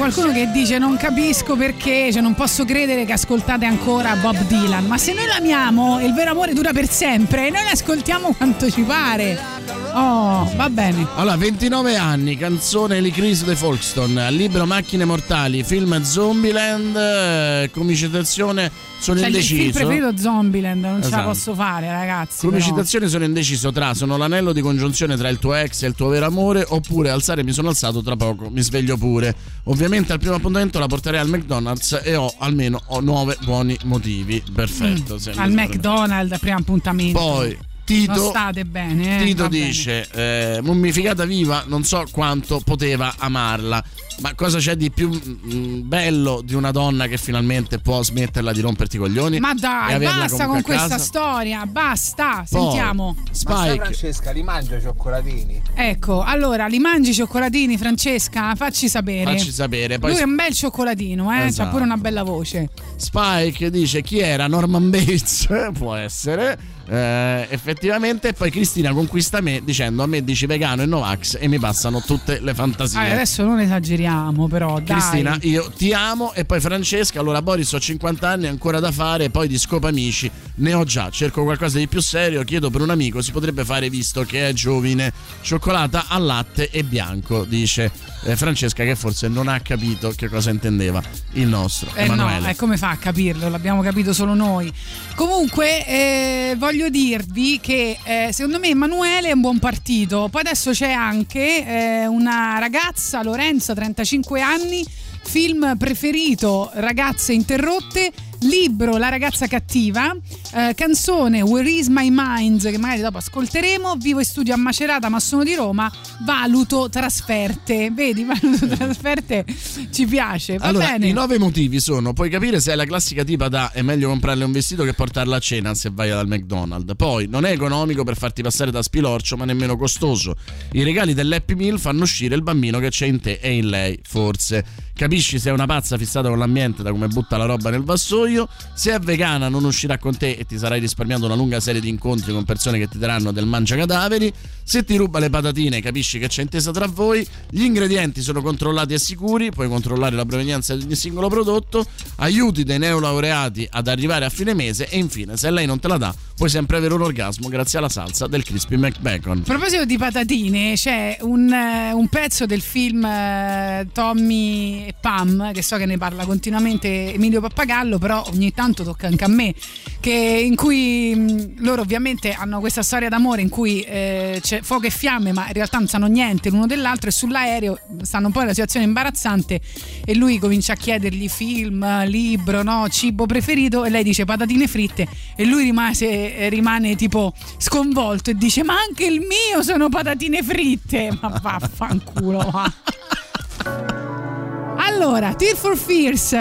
qualcuno che dice non capisco perché, cioè non posso credere che ascoltate ancora Bob Dylan, ma se noi l'amiamo il vero amore dura per sempre e noi l'ascoltiamo quanto ci pare. Oh, va bene. Allora, 29 anni, canzone Licris de Folkestone, libro Macchine Mortali, film Zombieland, eh, come citazione sono Cioè, il film indeciso. preferito Zombieland, non ce la Esatto. posso fare, ragazzi. Citazione sono indeciso tra sono l'anello di congiunzione tra il tuo ex e il tuo vero amore oppure alzare mi sono alzato tra poco, mi sveglio pure. Ovviamente al primo appuntamento la porterei al McDonald's e ho almeno ho nove buoni motivi. Perfetto. Mm, al. McDonald's, primo appuntamento. Poi Tito, Non state bene, eh? Tito Va bene. dice: eh, Mummificata viva, non so quanto poteva amarla. Ma cosa c'è di più mm, bello di una donna che finalmente può smetterla di romperti i coglioni? Ma dai, basta con questa storia, basta, Poi, sentiamo. Ma Spike, Francesca li mangia i cioccolatini? Ecco, allora, li mangi i cioccolatini, Francesca? Facci sapere. facci sapere. Poi Lui è un bel cioccolatino, eh? Esatto. C'ha pure una bella voce. Spike dice chi era Norman Bates può essere Eh, effettivamente poi Cristina conquista me dicendo a me dici vegano e Novax e mi passano tutte le fantasie Ah, adesso non esageriamo, però, dai. Cristina, io ti amo e poi Francesca, allora Boris ho 50 anni ancora da fare, poi di scopa amici ne ho già, cerco qualcosa di più serio, chiedo per un amico, si potrebbe fare visto che è giovine, cioccolata al latte e bianco, dice eh, Francesca che forse non ha capito che cosa intendeva il nostro Eh Emanuele. no, eh, come fa a capirlo? L'abbiamo capito solo noi. Comunque, eh, voglio dirvi che eh, secondo me Emanuele è un buon partito. Poi adesso c'è anche eh, una ragazza, Lorenza, 35 anni, film preferito, Ragazze interrotte. Libro La ragazza cattiva, eh, canzone Where is my mind che magari dopo ascolteremo, vivo in studio a Macerata ma sono di Roma, valuto trasferte, vedi valuto trasferte ci piace, va allora, bene. i nove motivi sono: puoi capire se è la classica tipa da è meglio comprarle un vestito che portarla a cena se vai dal McDonald's. Poi non è economico per farti passare da spilorcio, ma nemmeno costoso. I regali dell'Happy Meal fanno uscire il bambino che c'è in te e in lei, forse. Capisci se è una pazza fissata con l'ambiente da come butta la roba nel vassoio. Se è vegana, non uscirà con te e ti sarai risparmiato una lunga serie di incontri con persone che ti daranno del mangiacadaveri. Se ti ruba le patatine, capisci che c'è intesa tra voi. Gli ingredienti sono controllati e sicuri, puoi controllare la provenienza di ogni singolo prodotto. Aiuti dei neolaureati ad arrivare a fine mese. E infine, se lei non te la dà, puoi sempre avere un orgasmo grazie alla salsa del Crispy McBacon. A proposito di patatine, c'è un, eh, un pezzo del film eh, Tommy e Pam, che so che ne parla continuamente Emilio Pappagallo, però ogni tanto tocca anche a me, che- in cui mh, loro ovviamente hanno questa storia d'amore in cui eh, c'è fuoco e fiamme, ma in realtà non sanno niente l'uno dell'altro e sull'aereo stanno un po' in una situazione imbarazzante e lui comincia a chiedergli film, libro, no, cibo preferito e lei dice patatine fritte e lui rimase, eh, rimane tipo sconvolto e dice ma anche il mio sono patatine fritte ma vaffanculo va. allora Tear for Fears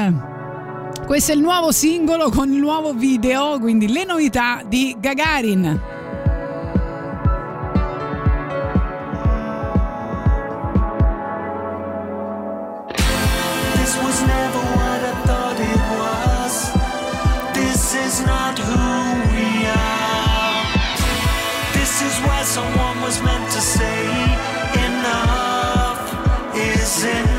questo è il nuovo singolo con il nuovo video quindi le novità di Gagarin. Someone was meant to say, Enough is enough.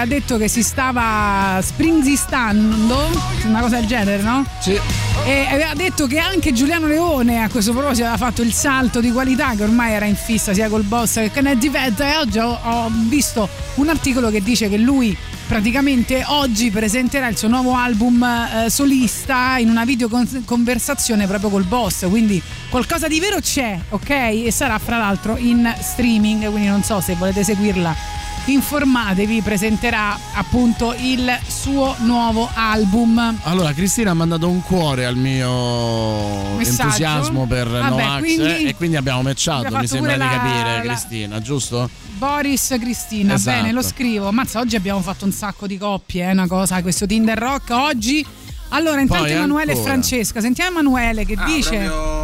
Aveva detto che si stava springzistando, una cosa del genere, no? Sì. E aveva detto che anche Giuliano Leone a questo proposito aveva fatto il salto di qualità che ormai era in fissa sia col boss che con Eddie Vedder e oggi ho, ho visto un articolo che dice che lui praticamente oggi presenterà il suo nuovo album eh, solista in una video con- conversazione proprio col boss quindi qualcosa di vero c'è ok e sarà fra l'altro in streaming quindi non so se volete seguirla informatevi presenterà appunto il suo nuovo album Allora, Cristina ha mandato un cuore al mio Messaggio? entusiasmo per Vabbè, Novax quindi- e quindi abbiamo matchato, mi sembra di la- capire, la- Cristina, giusto? Boris Cristina, Esatto. bene, lo scrivo. Mazza, oggi abbiamo fatto un sacco di coppie, è una cosa, questo Tinder Rock oggi. Allora, intanto Poi Emanuele e ancora. Francesca, sentiamo Emanuele che Ah, dice proprio-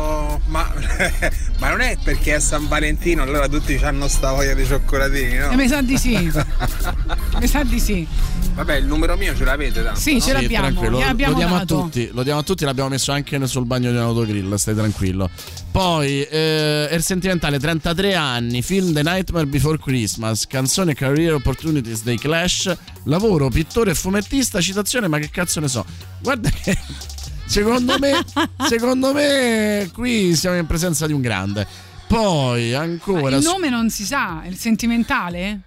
Ma, ma non è perché è San Valentino, allora tutti hanno sta voglia di cioccolatini, no? Eh, mi sa di sì. mi sa di sì. Vabbè, il numero mio ce l'avete tanto. Sì, no? ce l'abbiamo, tranquillo, gliel'abbiamo lo diamo dato. a tutti, lo diamo a tutti, l'abbiamo messo anche sul bagno di un autogrill, stai tranquillo. Poi eh, Air Sentimentale 33 anni, film The Nightmare Before Christmas, canzone Career Opportunities dei Clash, lavoro, pittore e fumettista, citazione, ma che cazzo ne so. Guarda che secondo me secondo me qui siamo in presenza di un grande. Poi ancora Il su- nome non si sa, è il sentimentale?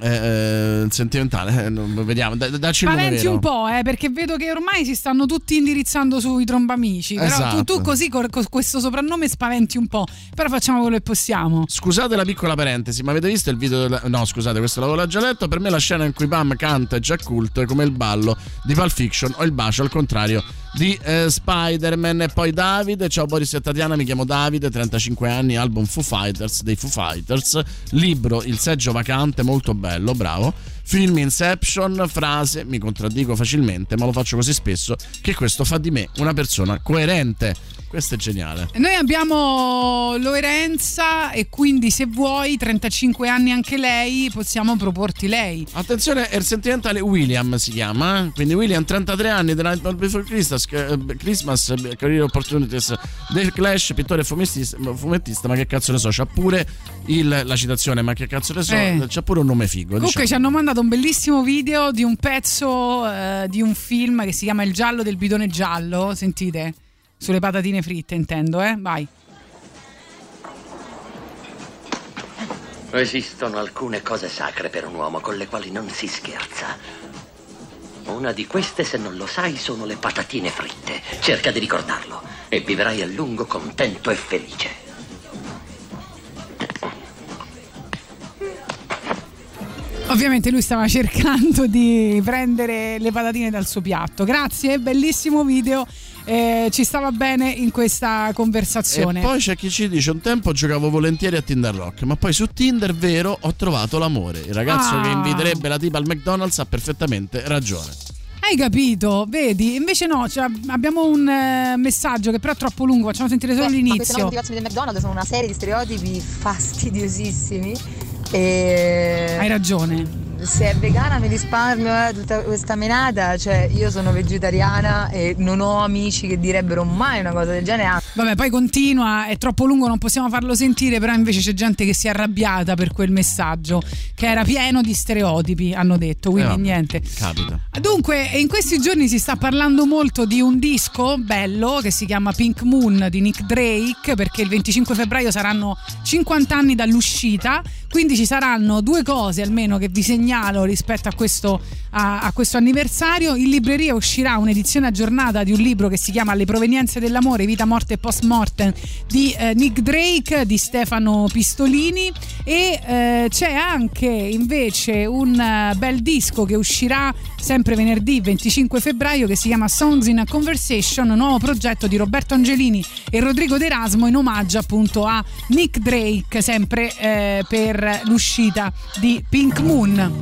eh, eh, sentimentale, eh, vediamo, da- dacci il vero. un po', eh, perché vedo che ormai si stanno tutti indirizzando sui trombamici. Però Esatto. tu, tu così con, con questo soprannome spaventi un po'. Però facciamo quello che possiamo. Scusate la piccola parentesi, ma avete visto il video? della- No, scusate, questo l'avevo già letto. Per me la scena in cui Pam canta è già cult come il ballo di Pulp Fiction o il bacio al contrario di eh, Spider-Man. E poi Davide, ciao Boris e Tatiana, mi chiamo Davide, 35 anni, album Foo Fighters dei Foo Fighters, libro Il seggio vacante, molto bello, bravo. Film Inception, frase, mi contraddico facilmente, ma lo faccio così spesso che questo fa di me una persona coerente. Questo è geniale. Noi abbiamo Lorenza e quindi se vuoi 35 anni anche lei, possiamo proporti lei. Attenzione, è il sentimentale William si chiama. Quindi William, 33 anni, The Nightmare Before Christmas, eh, Christmas Career Opportunities, The Clash, pittore e fumettista, fumettista, ma che cazzo ne so, c'ha pure il- la citazione, ma che cazzo ne so, Eh. c'ha pure un nome figo. Comunque diciamo. ci hanno mandato un bellissimo video di un pezzo eh, di un film che si chiama Il giallo del bidone giallo, sentite? Sulle patatine fritte intendo, eh? Vai. Esistono alcune cose sacre per un uomo con le quali non si scherza. Una di queste, se non lo sai, sono le patatine fritte. Cerca di ricordarlo e vivrai a lungo contento e felice. Ovviamente lui stava cercando di prendere le patatine dal suo piatto. Grazie, bellissimo video. eh, ci stava bene in questa conversazione. E poi c'è chi ci dice: Un tempo giocavo volentieri a Tinder Rock, ma poi su Tinder, vero, ho trovato l'amore. Il ragazzo Ah. che inviterebbe la tipa al McDonald's ha perfettamente ragione. Hai capito? Vedi? Invece no, cioè, abbiamo un eh, messaggio che però è troppo lungo, facciamo sentire solo Ma queste nuove l'inizio. motivazioni del McDonald's sono una serie di stereotipi fastidiosissimi. E... Hai ragione. Se è vegana mi risparmio eh, tutta questa menata, cioè io sono vegetariana e non ho amici che direbbero mai una cosa del genere. Vabbè, poi continua, è troppo lungo, non possiamo farlo sentire, però invece c'è gente che si è arrabbiata per quel messaggio, che era pieno di stereotipi, hanno detto, quindi Eh, niente. Capita. Dunque, in questi giorni si sta parlando molto di un disco bello che si chiama Pink Moon di Nick Drake, perché il 25 febbraio saranno 50 anni dall'uscita, quindi ci saranno due cose almeno che vi segnalo segnalo rispetto a questo, a, a questo anniversario. In libreria uscirà un'edizione aggiornata di un libro che si chiama Le provenienze dell'amore, vita, morte e post mortem di eh, Nick Drake, di Stefano Pistolini e eh, c'è anche invece un eh, bel disco che uscirà sempre venerdì 25 febbraio che si chiama Songs in a Conversation, nuovo progetto di Roberto Angelini e Rodrigo D'Erasmo in omaggio appunto a Nick Drake, sempre eh, per l'uscita di Pink Moon.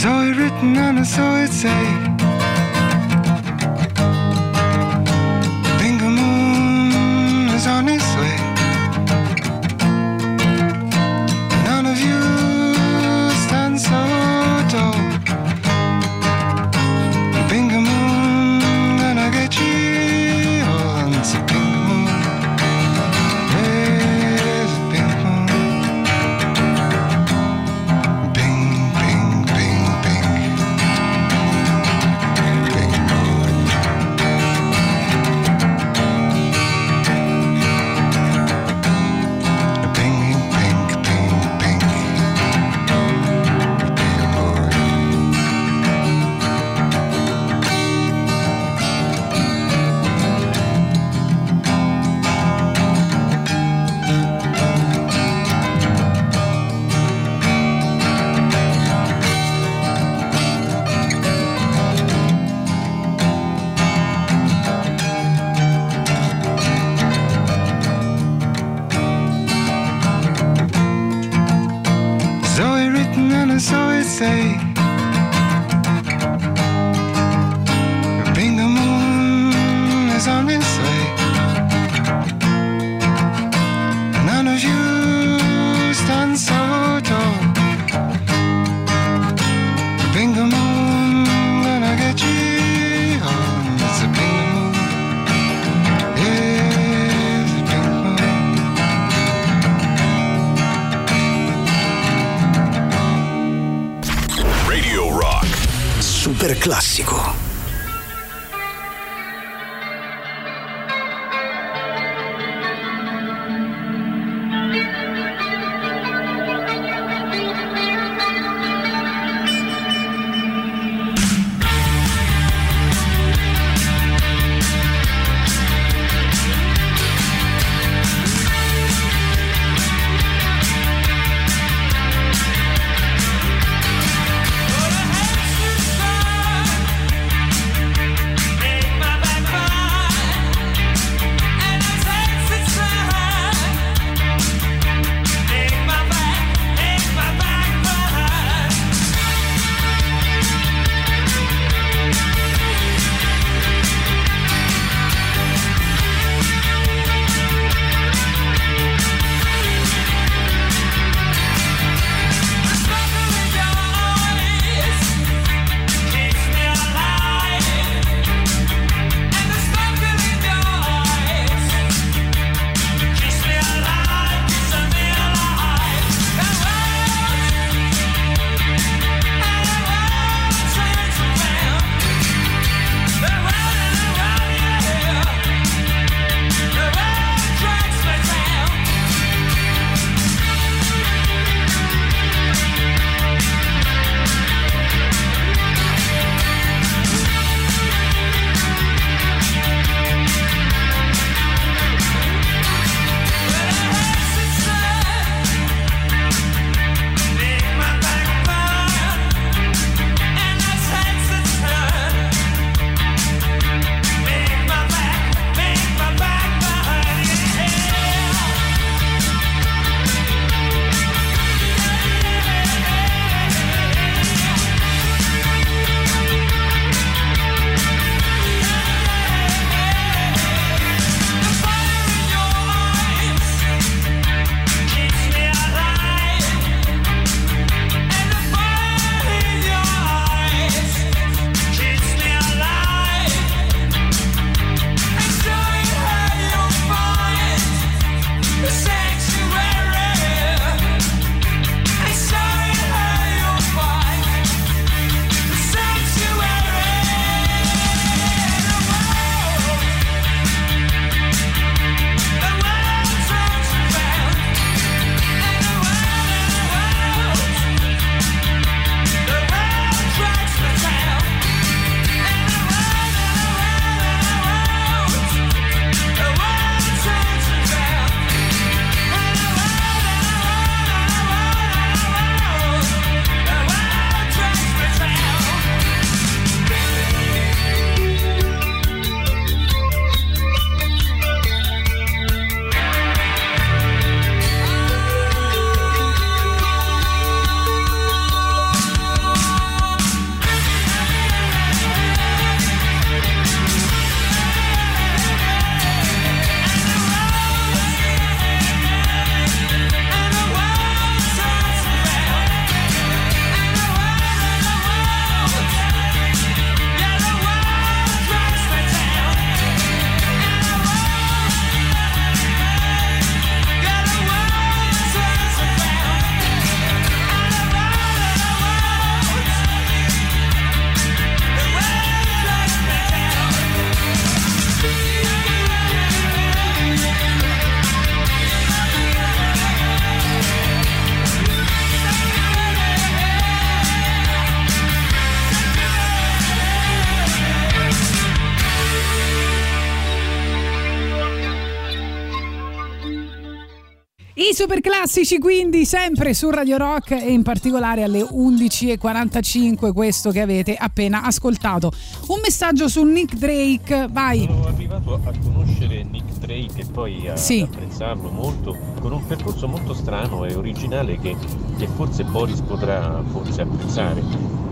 Saw it written and I saw classici quindi sempre su Radio Rock e in particolare alle 11.45 questo che avete appena ascoltato. Un messaggio su Nick Drake, vai. Sono arrivato a conoscere Nick Drake e poi a Sì. apprezzarlo molto con un percorso molto strano e originale che, che forse Boris potrà forse apprezzare.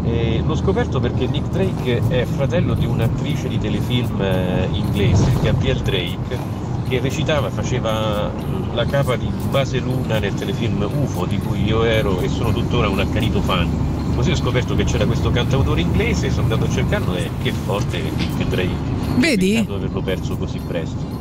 E l'ho scoperto perché Nick Drake è fratello di un'attrice di telefilm eh, inglese, Gabrielle Drake, che recitava, faceva la capa di Base Luna nel telefilm UFO di cui io ero e sono tuttora un accanito fan. Così ho scoperto che c'era questo cantautore inglese, sono andato a cercarlo e che forte Nick Drake. Vedi? Averlo perso così presto.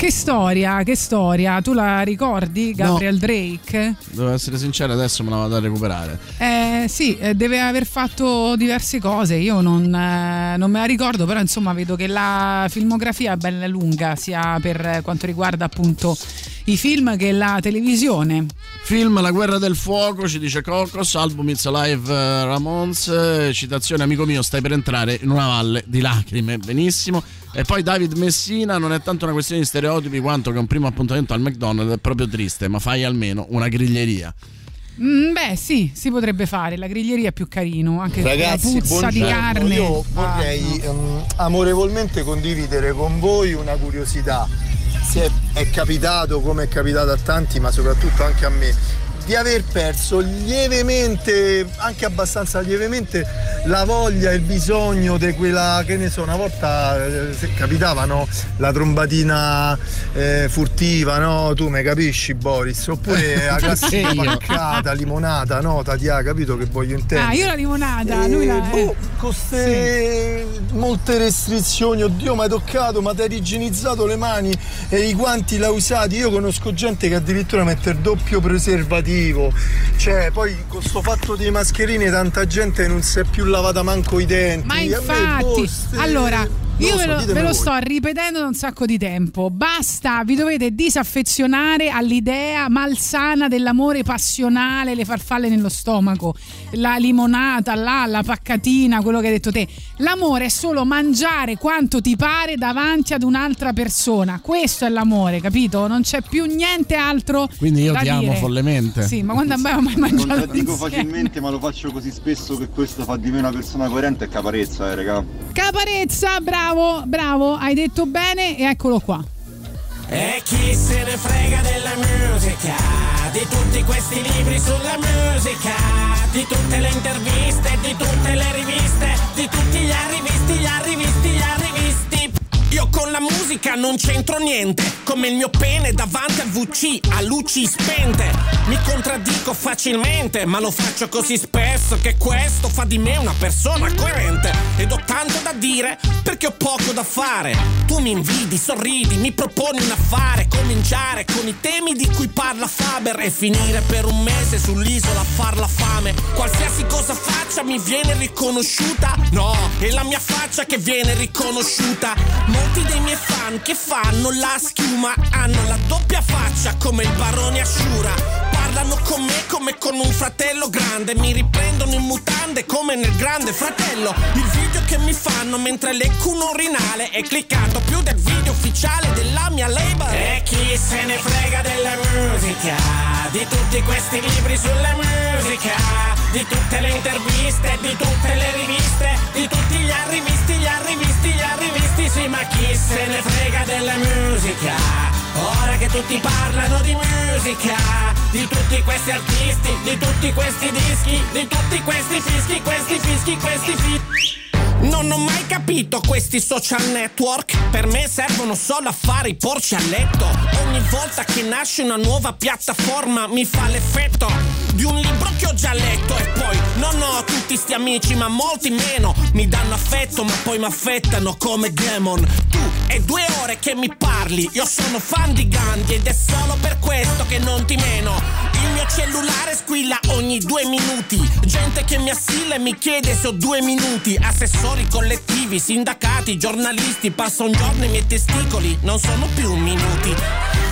Che storia, che storia. Tu la ricordi, Gabriel Drake? Devo essere sincero, adesso me la vado a recuperare. Eh, sì, eh, deve aver fatto diverse cose, io non, eh, non me la ricordo, però insomma vedo che la filmografia è bella lunga, sia per eh, quanto riguarda appunto i film che la televisione. Film La guerra del fuoco, ci dice Cocos, album It's Alive eh, Ramones, eh, citazione amico mio, stai per entrare in una valle di lacrime, benissimo. E poi David Messina, non è tanto una questione di stereotipi quanto che un primo appuntamento al McDonald's è proprio triste, ma fai almeno una griglieria. Mm, beh, sì, si potrebbe fare, la griglieria è più carino, anche Ragazzi, la puzza di carne. Io Ah, vorrei no. ehm, amorevolmente condividere con voi una curiosità. È, è capitato, come è capitato a tanti, ma soprattutto anche a me, di aver perso lievemente, anche abbastanza lievemente, la voglia e il bisogno di quella, che ne so, una volta eh, se capitava no? la trombatina eh, furtiva, no? Tu mi capisci Boris? Oppure la classica Sì, paccata, limonata, no? Tatia, capito che voglio intendere? Ah, io la limonata, lui la... boh, eh. con ste molte restrizioni, oddio mi hai toccato, ma ti hai igienizzato le mani e i guanti l'hai usati. Io conosco gente che addirittura mette il doppio preservativo. Cioè, poi con sto fatto dei mascherine tanta gente non si è più lavata manco i denti. Ma boh, infatti, ste- allora. Non Io lo ve so, lo, ditemi ve lo sto ripetendo da un sacco di tempo. Basta, vi dovete disaffezionare all'idea malsana dell'amore passionale, le farfalle nello stomaco, la limonata, là, la paccatina, quello che hai detto te. L'amore è solo mangiare quanto ti pare davanti ad un'altra persona. Questo è l'amore, capito? Non c'è più niente altro. Quindi io da ti amo dire. follemente. Sì, ma quando abbiamo mai mangiato contraddico insieme? facilmente, ma lo faccio così spesso che questo fa di me una persona coerente e caparezza, eh, raga. Caparezza, bravo, bravo, hai detto bene e eccolo qua. E chi se ne frega della musica, di tutti questi libri sulla musica, di tutte le interviste, di tutte le riviste, di tutti gli arrivisti, gli arrivisti, gli arrivisti. Io con la musica non c'entro niente, come il mio pene davanti al VC, a luci spente. Mi contraddico facilmente, ma lo faccio così spesso che questo fa di me una persona coerente. Ed ho tanto da dire perché ho poco da fare. Tu mi invidi, sorridi, mi proponi un affare, cominciare con i temi di cui parla Faber e finire per un mese sull'isola a far la fame. Qualsiasi cosa faccia mi viene riconosciuta. No, è la mia faccia che viene riconosciuta. Molti dei miei fan che fanno la schiuma hanno la doppia faccia come il barone Ashura. Parlano con me come con un fratello grande, mi riprendono in mutande come nel grande fratello. Il video che mi fanno mentre lecco un urinale è cliccato più del video ufficiale della mia label. E chi se ne frega della musica, di tutti questi libri sulla musica, di tutte le interviste, di tutte le riviste, di tutti gli arrivisti, gli arrivisti, gli arrivisti, sì, ma chi se ne frega della musica? Ora che tutti parlano di musica, di tutti questi artisti, di tutti questi dischi, di tutti questi fischi, questi fischi, questi fischi. Non ho mai capito questi social network. Per me servono solo a fare i porci a letto. Ogni volta che nasce una nuova piattaforma Mi fa l'effetto di un libro che ho già letto. E poi non ho tutti sti amici ma molti meno. Mi danno affetto ma poi mi affettano come demon. Tu è due ore che mi parli. Io sono fan di Gandhi ed è solo per questo che non ti meno mio cellulare squilla ogni due minuti. Gente che mi assilla e mi chiede se ho due minuti. Assessori collettivi, sindacati, giornalisti Passa un giorno e i miei testicoli non sono più minuti.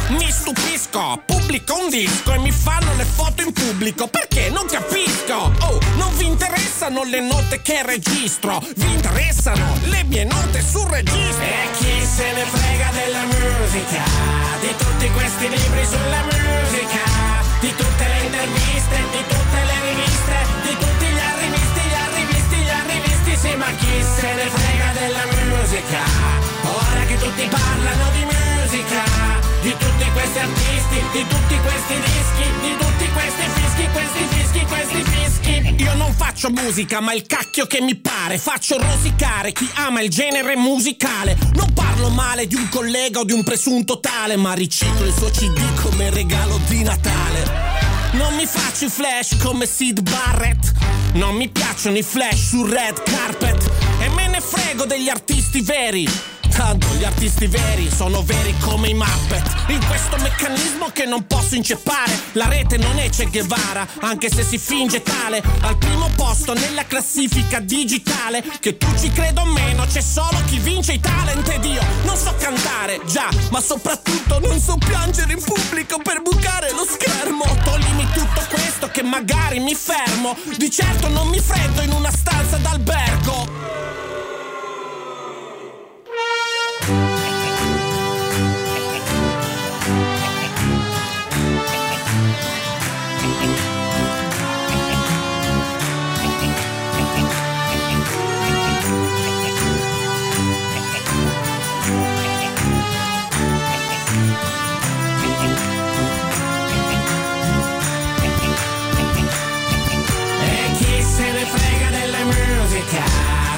Mi stupisco, pubblico un disco e mi fanno le foto in pubblico. Perché non capisco. Oh, non vi interessano le note che registro, vi interessano le mie note sul registro. E chi se ne frega della musica, di tutti questi libri sulla musica, di tutte le interviste, di tutte le riviste, di tutti gli arrivisti, gli arrivisti, gli arrivisti, sì ma chi se ne frega della musica? Ora che tutti parlano di musica, di tutti questi artisti, di tutti questi dischi, di tutti questi fischi, questi fischi, questi fischi. Io non faccio musica, ma il cacchio che mi pare, faccio rosicare chi ama il genere musicale. Non parlo male di un collega o di un presunto tale, ma riciclo il suo CD come regalo di Natale. Non mi faccio i flash come Sid Barrett. Non mi piacciono i flash sul red carpet. E me ne frego degli artisti veri. Tanto gli artisti veri sono veri come i Muppet. In questo meccanismo che non posso inceppare La rete non è Che Guevara Anche se si finge tale. Al primo posto nella classifica digitale Che tu ci credo meno C'è solo chi vince i talent. Ed io Non so cantare, già Ma soprattutto non so piangere in pubblico Per bucare lo schermo. Toglimi tutto questo che magari mi fermo. Di certo non mi freddo in una stanza d'albergo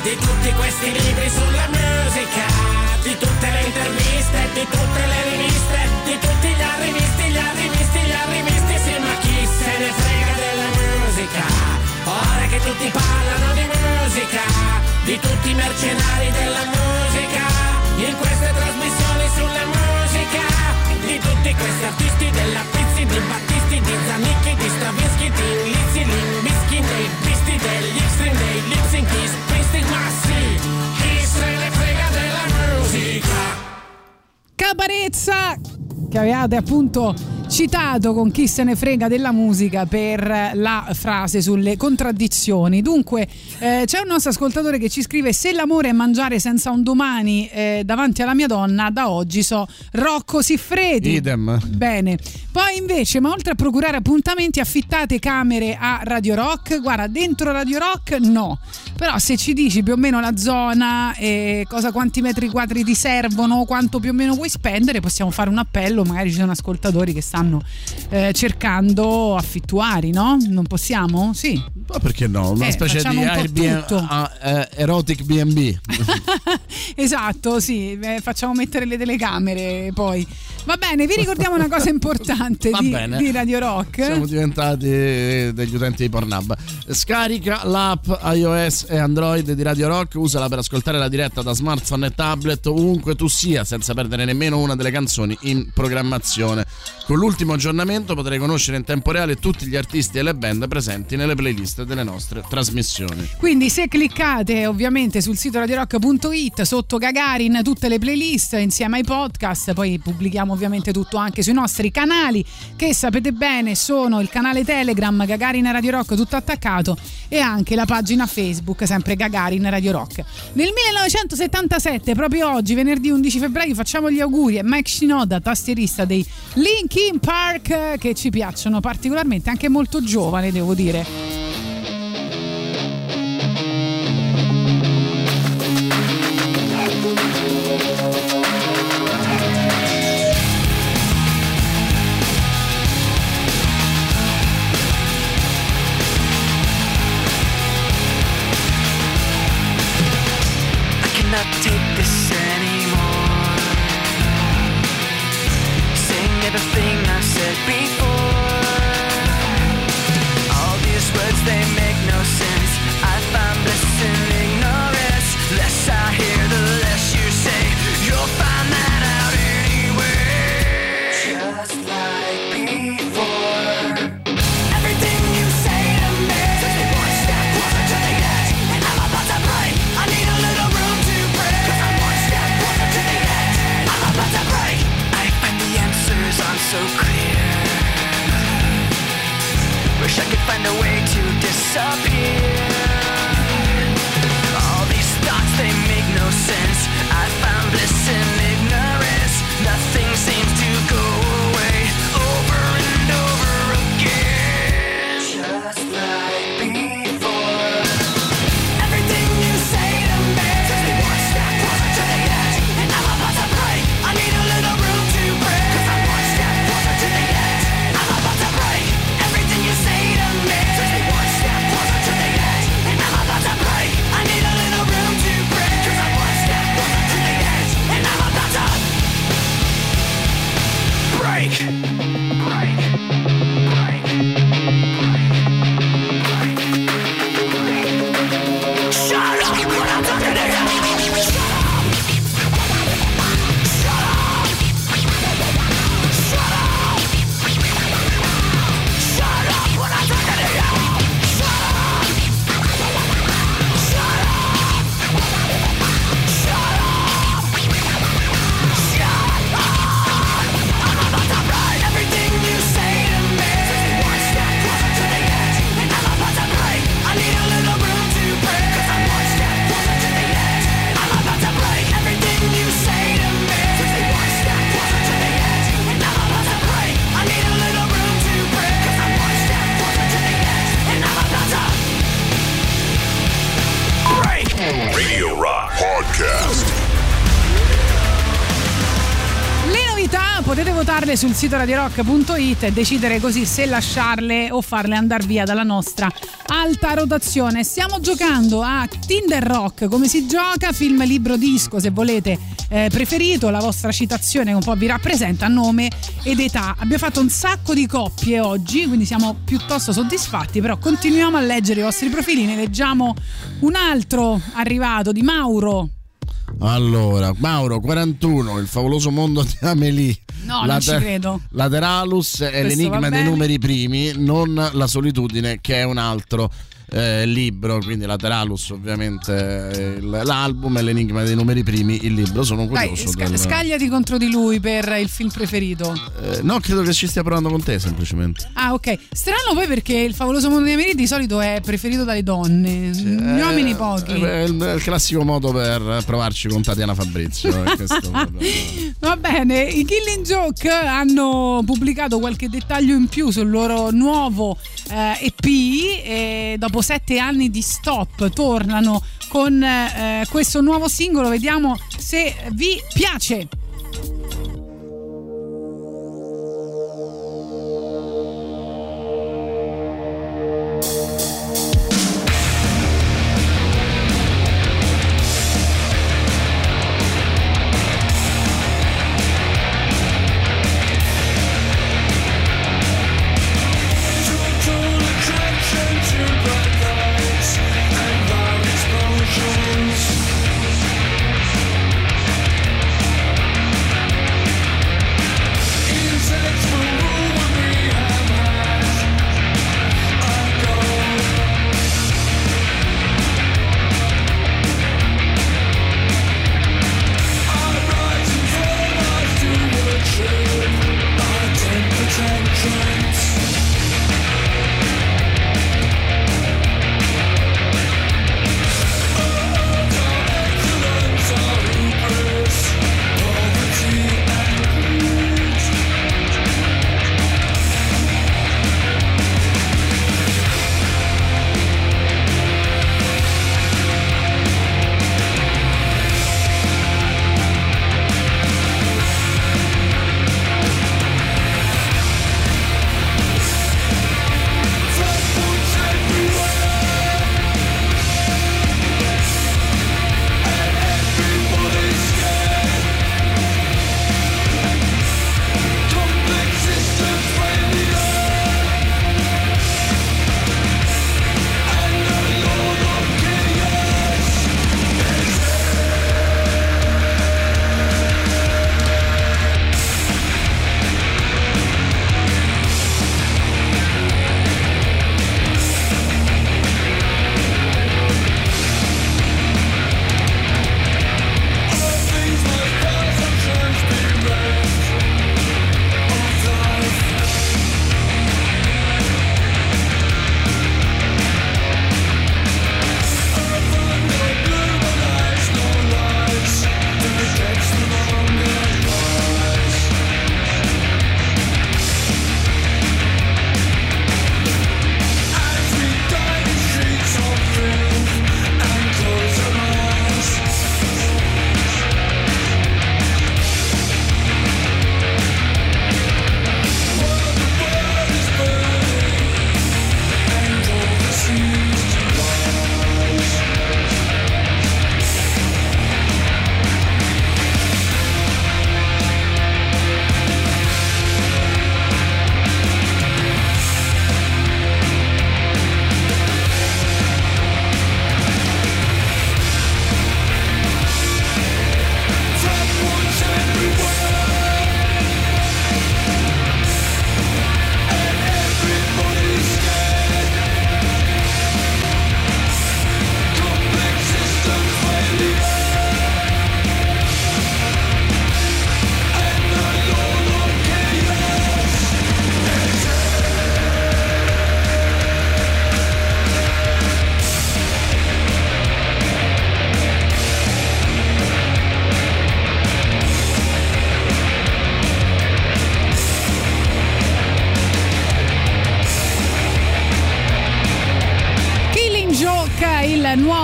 Di tutti questi libri sulla musica Di tutte le interviste, di tutte le riviste Di tutti gli arrivisti, gli arrivisti, gli arrivisti Sì ma chi se ne frega della musica. Ora che tutti parlano di musica Di tutti i mercenari della musica In queste trasmissioni sulla musica Di tutti questi artisti della Pizzi, di Battisti, di Zanicchi, di Stravinsky, di Lizzy, Limbischi, dei Pisti, degli Extreme, dei Lipsing, di Springsteen, ma sì, chi se ne frega della musica? Caparezza che avevate appunto citato con chi se ne frega della musica per la frase sulle contraddizioni. Dunque, eh, c'è un nostro ascoltatore che ci scrive: Se l'amore è mangiare senza un domani eh, davanti alla mia donna, da oggi so Rocco Siffredi. Idem. Bene. Poi invece, ma oltre a procurare appuntamenti, affittate camere a Radio Rock. Guarda, dentro Radio Rock no. Però se ci dici più o meno la zona, eh, cosa, quanti metri quadri ti servono, quanto più o meno vuoi spendere, possiamo fare un appello. Magari ci sono ascoltatori che stanno eh, cercando affittuari, no? Non possiamo? Sì. Ma perché no? Una Eh, specie di un Airbnb, tutto. ah, eh, erotic B&B. Esatto, sì, eh, facciamo mettere le telecamere poi. Va bene, vi ricordiamo una cosa importante di, di Radio Rock. Siamo diventati degli utenti di Pornhub. Scarica l'app iOS e Android di Radio Rock, usala per ascoltare la diretta da smartphone e tablet ovunque tu sia, senza perdere nemmeno una delle canzoni in programmazione. Con l'ultimo aggiornamento potrai conoscere in tempo reale tutti gli artisti e le band presenti nelle playlist delle nostre trasmissioni. Quindi se cliccate ovviamente sul sito radiorock.it sotto Gagarin tutte le playlist insieme ai podcast, poi pubblichiamo ovviamente tutto anche sui nostri canali che sapete bene sono il canale Telegram Gagarin Radio Rock tutto attaccato e anche la pagina Facebook sempre Gagarin Radio Rock. Nel 1977, proprio oggi, venerdì 11 febbraio, facciamo gli auguri a Mike Shinoda, tastierista dei Linkin Park che ci piacciono particolarmente, anche molto giovane devo dire. Sul sito radiorock.it e decidere così se lasciarle o farle andare via dalla nostra alta rotazione. Stiamo giocando a Tinder Rock, come si gioca, film, libro, disco, se volete, eh, preferito, la vostra citazione un po' vi rappresenta, nome ed età. Abbiamo fatto un sacco di coppie oggi, quindi siamo piuttosto soddisfatti, però continuiamo a leggere i vostri profili, ne leggiamo un altro arrivato di Mauro. Allora, Mauro 41, il favoloso mondo di Amelie. No, non ci credo. Lateralus è Questo l'enigma dei numeri primi, non la solitudine, che è un altro eh, libro. Quindi Lateralus, ovviamente, l'album è l'enigma dei numeri primi, il libro. Sono Dai, curioso. sca- del- scagliati contro di lui per il film preferito. Eh, no, credo che ci stia provando con te, semplicemente. Ah, ok. Strano poi perché il favoloso mondo di Amelie di solito è preferito dalle donne, gli uomini pochi. Eh, È il, è il classico modo per provarci con Tatiana Fabrizio. eh. Va bene, i Killing Joke hanno pubblicato qualche dettaglio in più sul loro nuovo eh, EP e dopo sette anni di stop tornano con eh, questo nuovo singolo, vediamo se vi piace.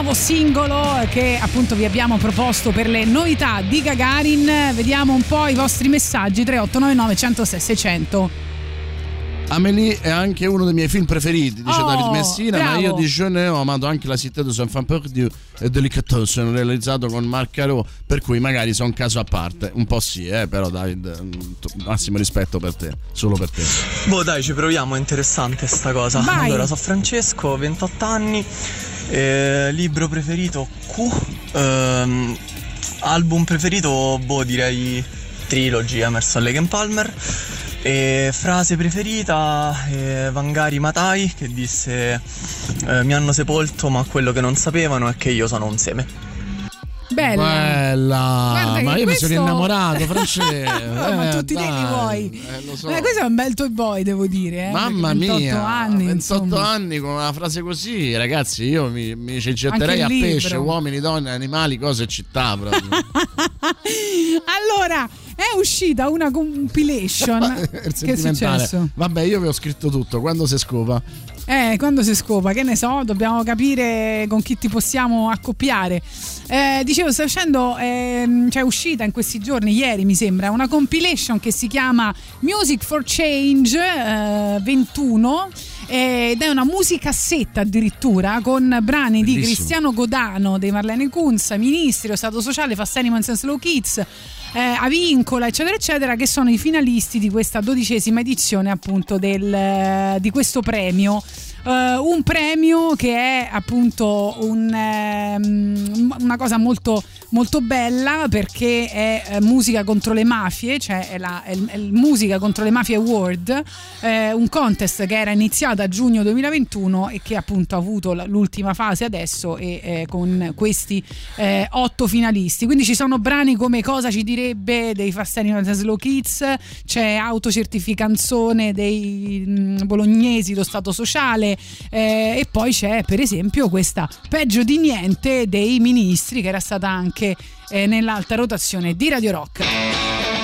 Nuovo singolo che appunto vi abbiamo proposto per le novità di Gagarin. Vediamo un po' i vostri messaggi 3899 106 600. Amélie è anche uno dei miei film preferiti, dice Oh, David Messina, ma bravo. io di Jeune ho amato anche La Cité de Saint-Fan Perdu e Delicatessen realizzato con Marc Caro, per cui magari sono un caso a parte. Un po' sì, eh, però David, mm, massimo rispetto per te, solo per te. Boh dai ci proviamo, è interessante sta cosa. Vai. Allora, sono Francesco, 28 anni, eh, libro preferito Q, ehm, album preferito, boh direi Trilogy, Emerson Lake and Palmer. E frase preferita, eh, Vangari Matai che disse eh, mi hanno sepolto ma quello che non sapevano è che io sono un seme. Bella. Bella, ma io mi questo- sono innamorato, Francesco. ma Eh, tutti li dai, vuoi. eh, so. Eh, questo è un bel toy boy, devo dire. eh, Mamma perché 28 mia, anni, 28 insomma. anni con una frase così, ragazzi, io mi, mi ci getterei a libro. pesce, uomini, donne, animali, cose e città. Allora, è uscita una compilation. Il che è successo? Vabbè, io vi ho scritto tutto, quando si scopa. Eh, quando si scopa, che ne so, dobbiamo capire con chi ti possiamo accoppiare. Eh, dicevo, sta uscendo, ehm, cioè è uscita in questi giorni, ieri mi sembra, una compilation che si chiama Music for Change eh, 21 eh, ed è una musicassetta addirittura con brani di Bellissimo. Cristiano Godano, dei Marlene Kunz, Ministri, Lo Stato Sociale, Fast Animals and Slow Kids, eh, Avincola, eccetera, eccetera, che sono i finalisti di questa dodicesima edizione appunto del, eh, di questo premio. Eh, un premio che è appunto un, ehm, una cosa molto, molto bella perché è eh, musica contro le mafie, cioè è, la, è il, è il Musica contro le mafie award, eh, un contest che era iniziato a giugno 2021 e che appunto ha avuto l'ultima fase adesso e eh, con questi eh, otto finalisti. Quindi ci sono brani come Cosa ci direbbe dei Fast Animals and Slow Kids, c'è Autocertificanzone dei mm, bolognesi, lo Stato Sociale eh, e poi c'è per esempio questa Peggio di niente dei ministri che era stata anche eh, nell'alta rotazione di Radio Rock.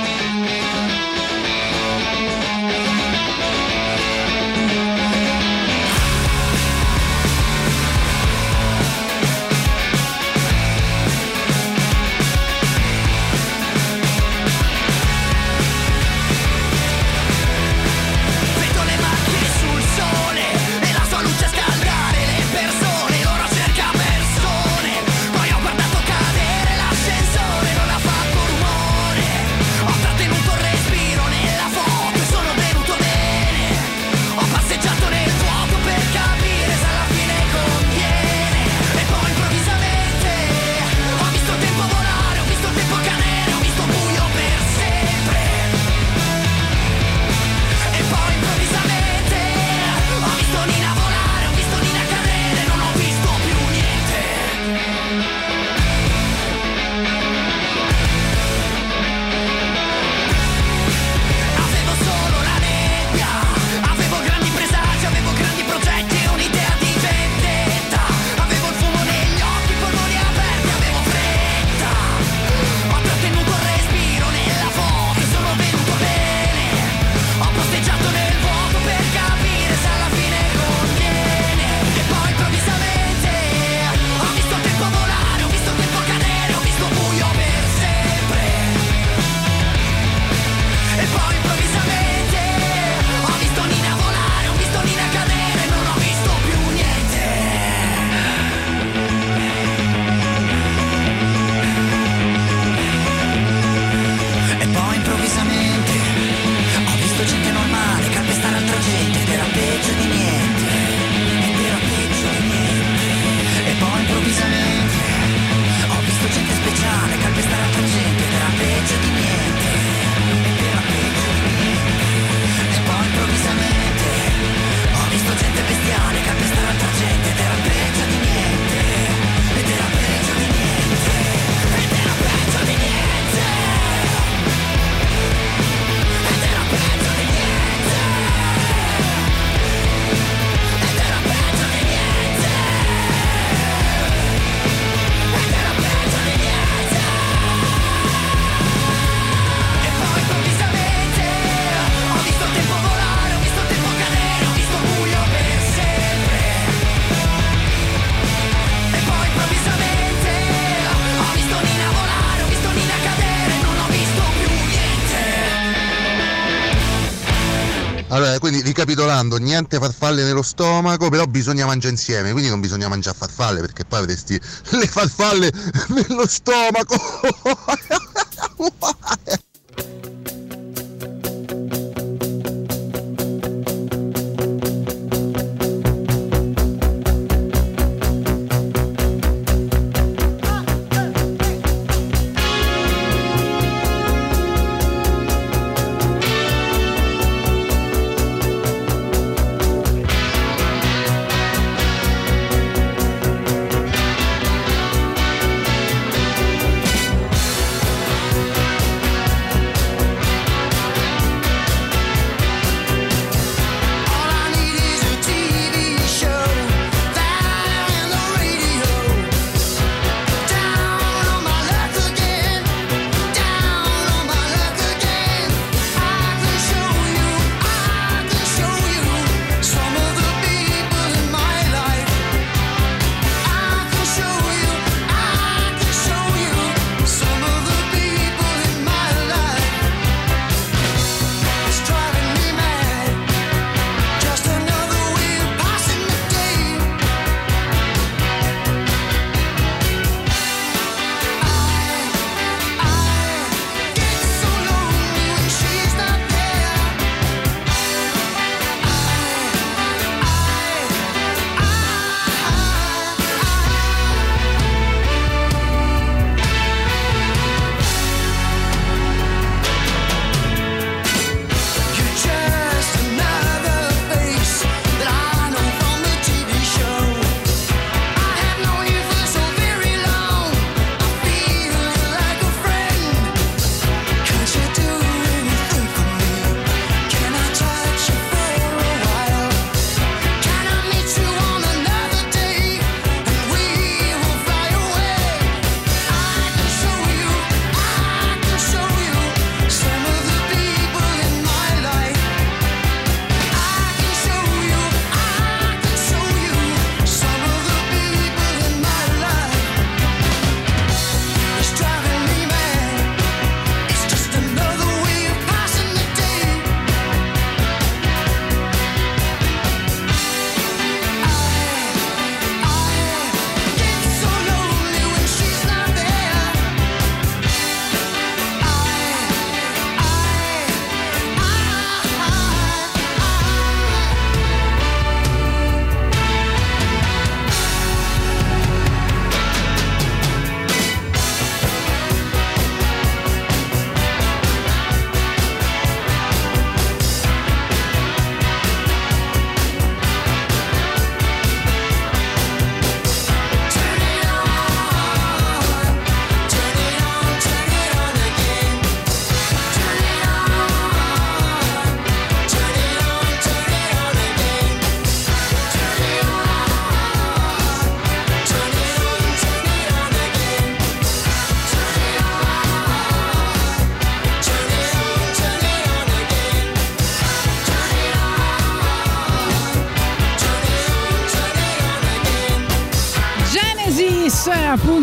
Ricapitolando, niente farfalle nello stomaco, però bisogna mangiare insieme, quindi non bisogna mangiare farfalle perché poi avresti le farfalle nello stomaco.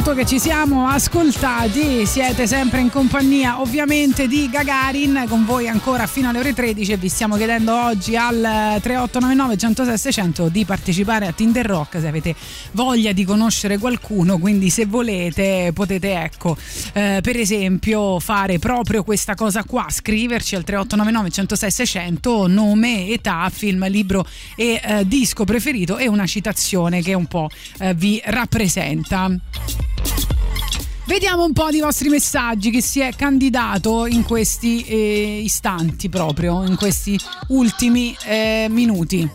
Appunto che ci siamo ascoltati, siete sempre in compagnia ovviamente di Gagarin, con voi ancora fino alle ore 13 e vi stiamo chiedendo oggi al 3899 106 600 di partecipare a Tinder Rock se avete voglia di conoscere qualcuno, quindi se volete potete ecco eh, per esempio fare proprio questa cosa qua, scriverci al 3899 106 600 nome, età, film, libro e eh, disco preferito e una citazione che un po' eh, vi rappresenta. Vediamo un po' di vostri messaggi chi si è candidato in questi eh, istanti proprio, in questi ultimi eh, minuti.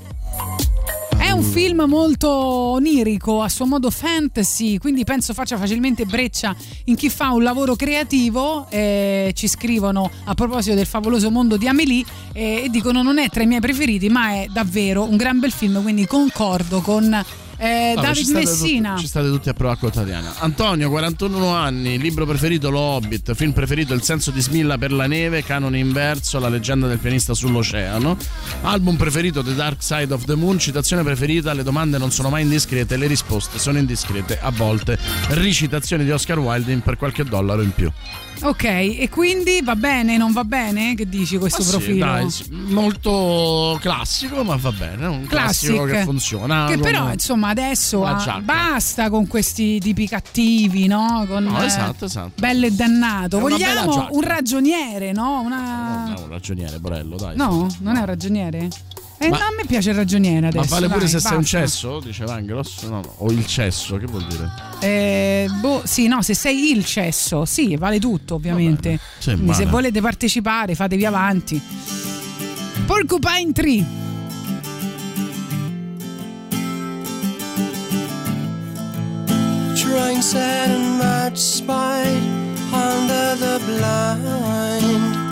È un film molto onirico, a suo modo fantasy, quindi penso faccia facilmente breccia in chi fa un lavoro creativo. Eh, ci scrivono a proposito del favoloso mondo di Amélie eh, e dicono non è tra i miei preferiti, ma è davvero un gran bel film, quindi concordo con Eh, Vabbè, David ci Messina. tutti- ci state tutti a provare con Tatiana. Antonio, 41 anni, libro preferito Lo Hobbit, film preferito Il senso di Smilla per la neve, canone inverso, La leggenda del pianista sull'oceano. Album preferito The Dark Side of the Moon, citazione preferita Le domande non sono mai indiscrete, le risposte sono indiscrete a volte. Ricitazioni di Oscar Wilde per qualche dollaro in più. Ok, e quindi va bene, non va bene? Che dici questo Ma sì, profilo? dai, molto classico, ma va bene. Un classico Classic. che funziona. Che però, insomma, adesso ah, basta con questi tipi cattivi, no? Con, No, eh, esatto, esatto. Bello e dannato. È Vogliamo un ragioniere, no? Una... No, un ragioniere, Borello, dai. No, non è un ragioniere? Eh, Ma- a me piace il ragioniere adesso. Ma vale pure dai, se sei un basta. cesso? Diceva Anglos? No, no, o il cesso, che vuol dire? Eh, boh, sì, no, se sei il cesso, sì, vale tutto, ovviamente. Quindi se volete partecipare, fatevi avanti. Porcupine Tree. Train set and match spied under the blind.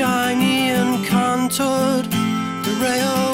Shiny and contoured, the railway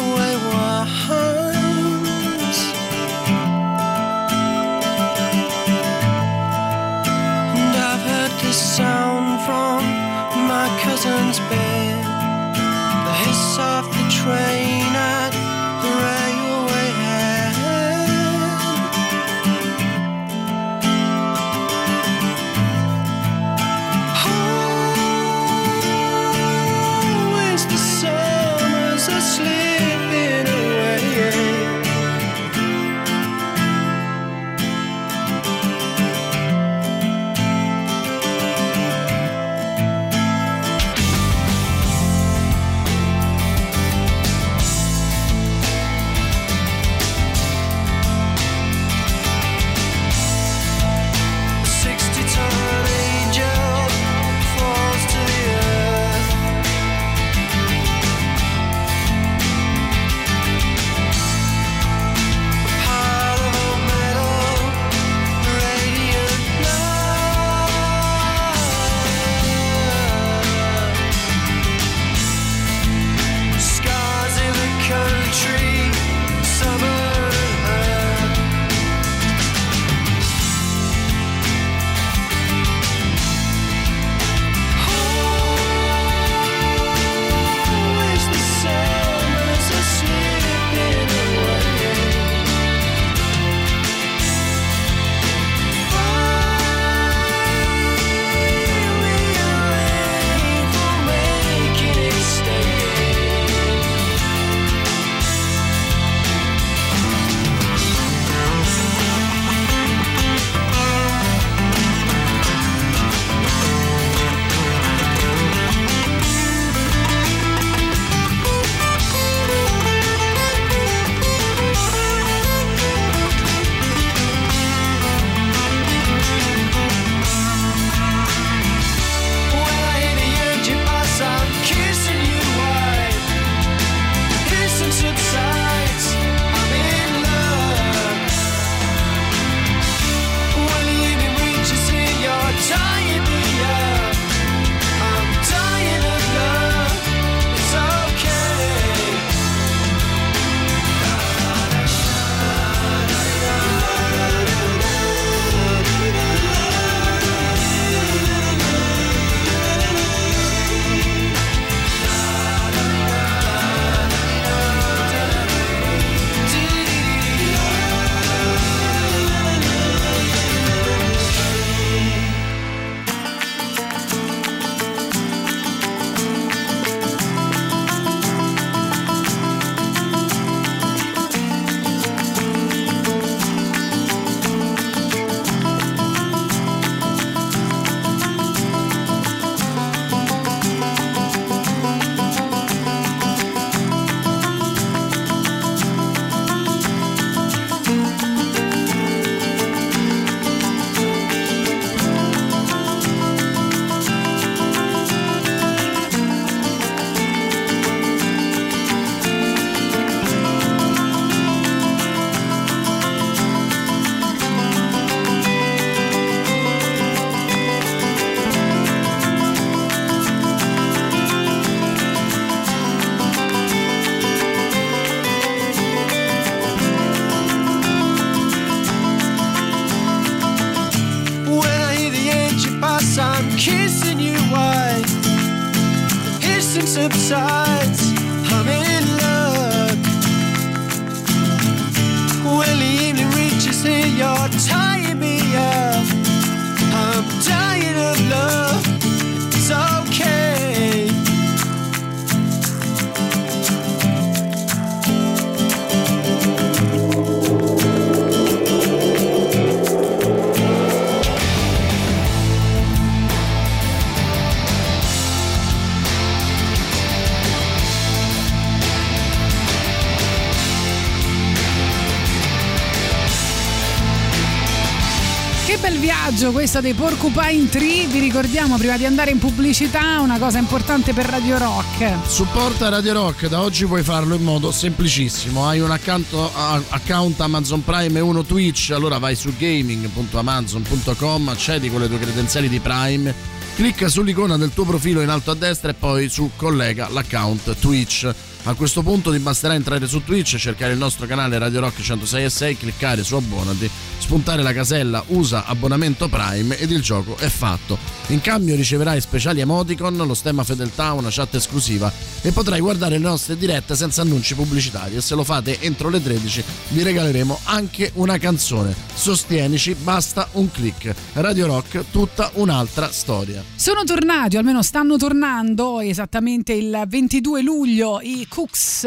viaggio questo dei Porcupine Tree. Vi ricordiamo prima di andare in pubblicità una cosa importante per Radio Rock. Supporta Radio Rock, da oggi puoi farlo in modo semplicissimo. Hai un account, a- account Amazon Prime e uno Twitch, allora vai su gaming.amazon.com, accedi con le tue credenziali di Prime, clicca sull'icona del tuo profilo in alto a destra e poi su collega l'account Twitch. A questo punto ti basterà entrare su Twitch, cercare il nostro canale Radio Rock 106.6, cliccare su abbonati, spuntare la casella usa abbonamento Prime ed il gioco è fatto. In cambio riceverai speciali emoticon, lo stemma fedeltà, una chat esclusiva e potrai guardare le nostre dirette senza annunci pubblicitari e se lo fate entro le 13 vi regaleremo anche una canzone. Sostienici, basta un click. Radio Rock, tutta un'altra storia. Sono tornati, o almeno stanno tornando, esattamente il 22 luglio i Cooks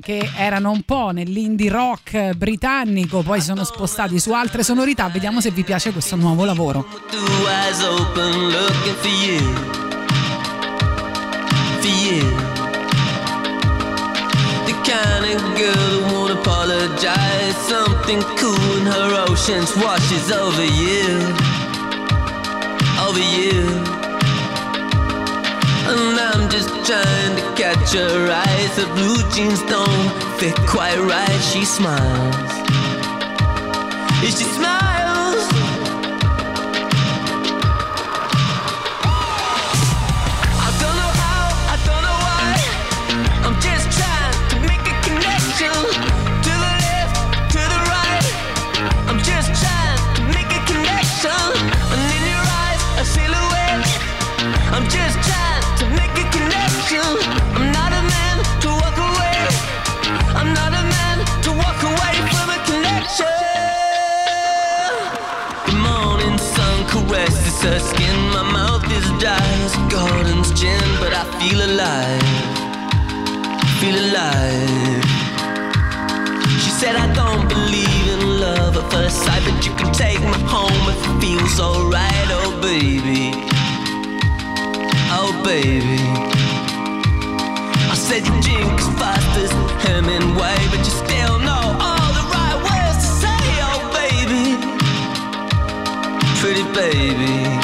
che erano un po' nell'indie rock britannico, poi sono spostati su altre sonorità. Vediamo se vi piace questo nuovo lavoro. Looking for you. For you. The kind of girl who won't apologize. Something cool in her oceans washes over you. Over you. And I'm just trying to catch her eyes. Her blue jeans don't fit quite right. She smiles. If she smiles. Her skin. My mouth is gin, but I feel alive. Feel alive. She said, I don't believe in love at first sight, but you can take me home it feels alright. Oh, baby. Oh, baby. I said, you as fast as Hemingway, but you still know all the right words to say. Oh, baby pretty baby.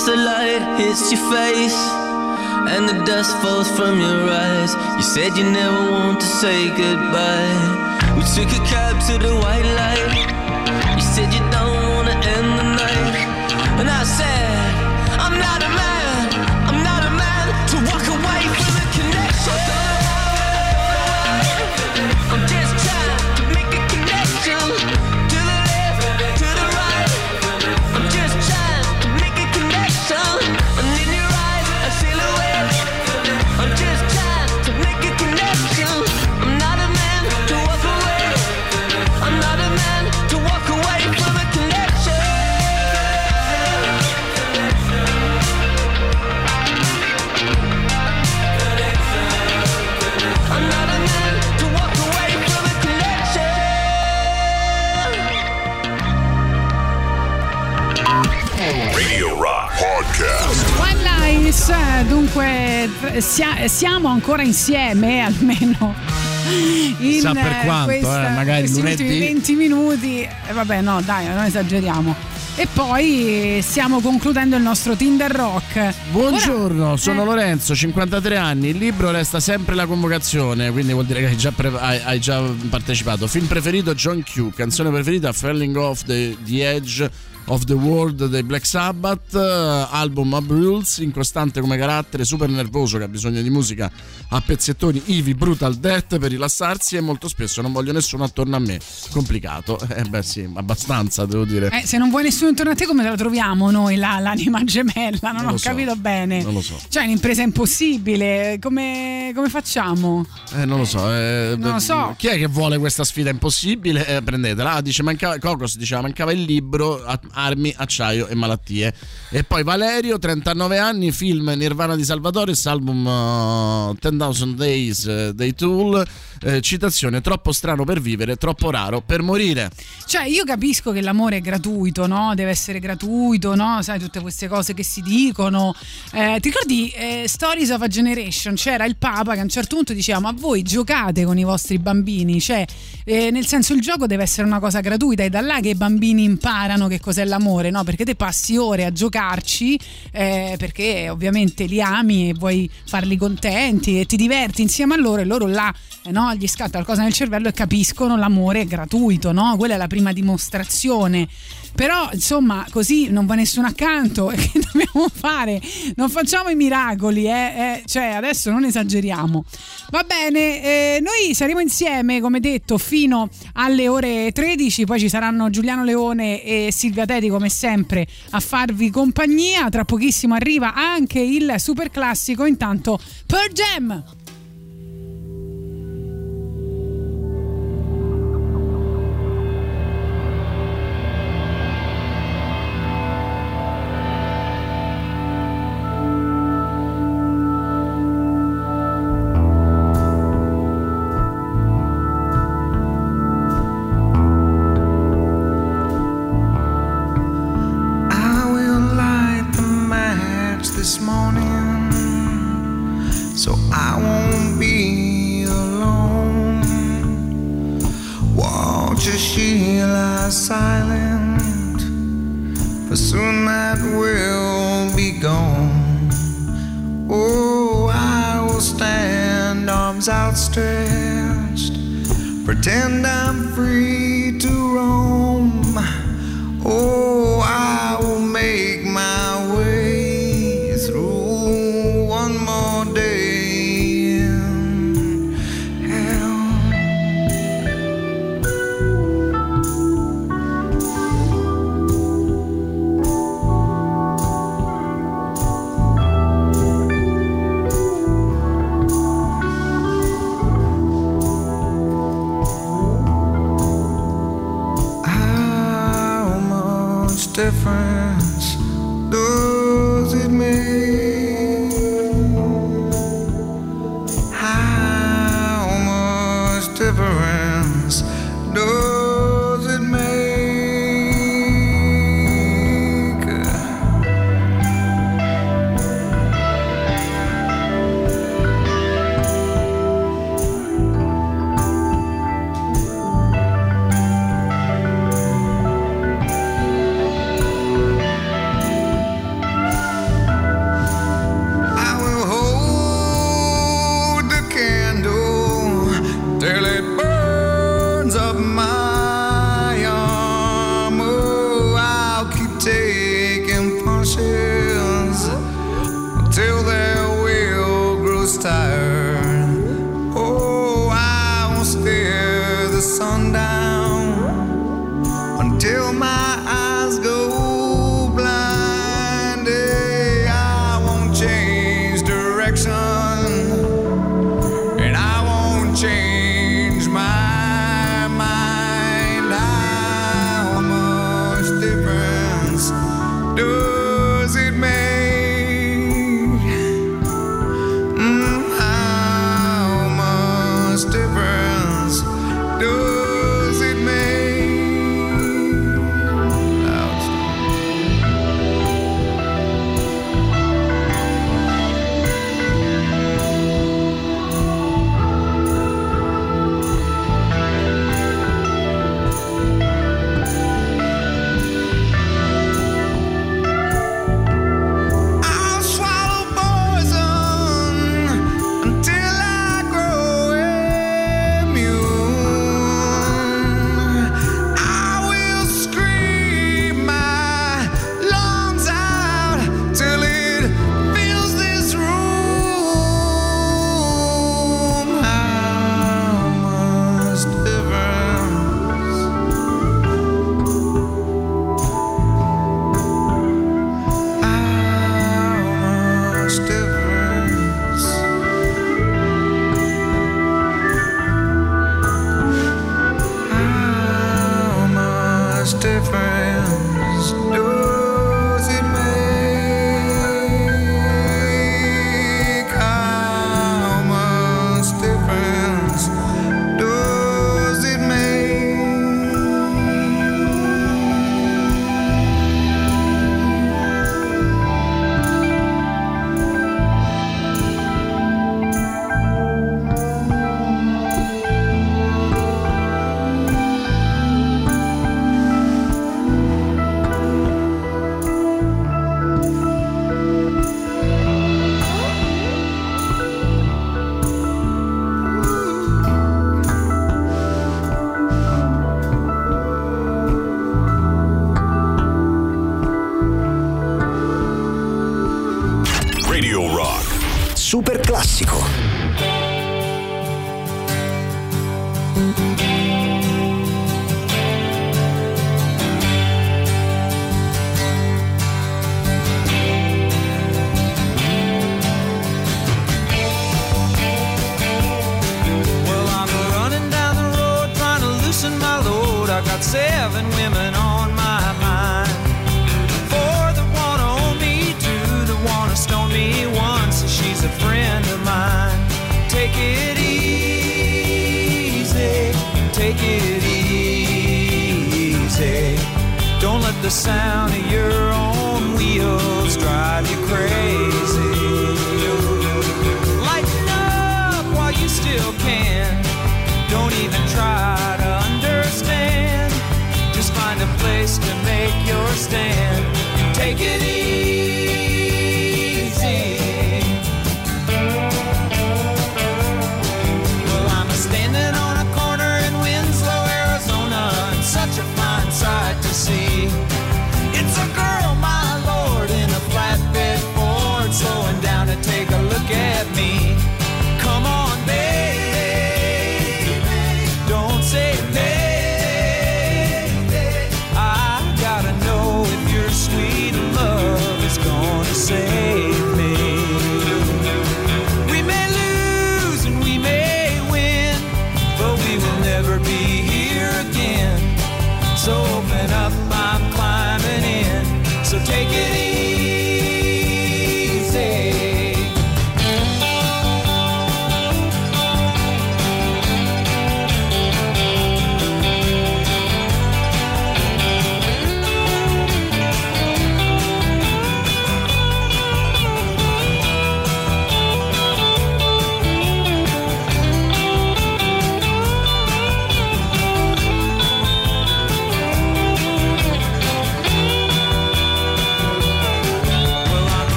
As the light hits your face and the dust falls from your eyes. You said you never want to say goodbye. We took a cab to the white light. Tr- sia- siamo ancora insieme almeno. In Chissà per eh, quanto, questa- eh, magari questi lunedì. ultimi 20 minuti. E vabbè, no, dai, non esageriamo. E poi stiamo concludendo il nostro Tinder Rock. Buongiorno, sono eh. Lorenzo, 53 anni. Il libro resta sempre la convocazione, quindi vuol dire che hai già, pre- hai- hai già partecipato. Film preferito John Q, canzone preferita Falling Off the, the Edge of the World dei Black Sabbath, eh, album Ab Rules, incostante come carattere, super nervoso che ha bisogno di musica a pezzettoni, Ivi, Brutal Death per rilassarsi e molto spesso non voglio nessuno attorno a me. Complicato, eh beh sì, abbastanza devo dire. Eh, se non vuoi nessuno intorno a te, come la troviamo noi, la- l'anima gemella? Non, Non ho so, capito bene. non lo so. Cioè, è un'impresa impossibile. Come, come facciamo? Eh, non lo so, eh, Non lo so. Chi è che vuole questa sfida impossibile? Eh, prendetela. Ah, dice, mancava, Cocos diceva mancava il libro, a- armi, acciaio e malattie. E poi Valerio, 39 anni, film Nirvana di Salvatore, album uh, 10,000 Days eh, dei Tool. eh, citazione, troppo strano per vivere, troppo raro per morire. Cioè, io capisco che l'amore è gratuito, no? Deve essere gratuito, no? Sai, tutte queste cose che si dicono. Eh, ti ricordi eh, Stories of a Generation? C'era il Papa che a un certo punto diceva: Ma voi giocate con i vostri bambini? Cioè, eh, nel senso, il gioco deve essere una cosa gratuita, è da là che i bambini imparano che cos'è l'amore, no? Perché te passi ore a giocarci, eh, perché ovviamente li ami e vuoi farli contenti e ti diverti insieme a loro, e loro là, eh, no? Gli scatta qualcosa nel cervello e capiscono l'amore è gratuito, no? Quella è la prima dimostrazione. Però, insomma, così non va nessuno accanto. E che dobbiamo fare? Non facciamo i miracoli, eh? eh, Cioè, adesso non esageriamo. Va bene, eh, noi saremo insieme, come detto, fino alle ore 13. Poi ci saranno Giuliano Leone e Silvia Teti, come sempre, a farvi compagnia. Tra pochissimo arriva anche il super classico. Intanto, Per Jam!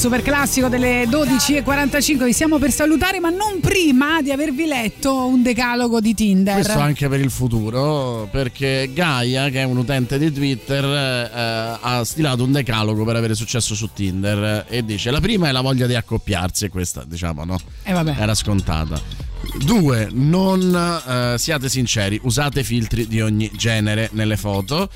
Super classico delle 12.45. Vi stiamo per salutare, ma non prima di avervi letto un decalogo di Tinder. Questo anche per il futuro, perché Gaia, che è un utente di Twitter, eh, ha stilato un decalogo per avere successo su Tinder e dice la prima è la voglia di accoppiarsi, questa diciamo no, Eh, era scontata. Due, non eh, siate sinceri, usate filtri di ogni genere nelle foto.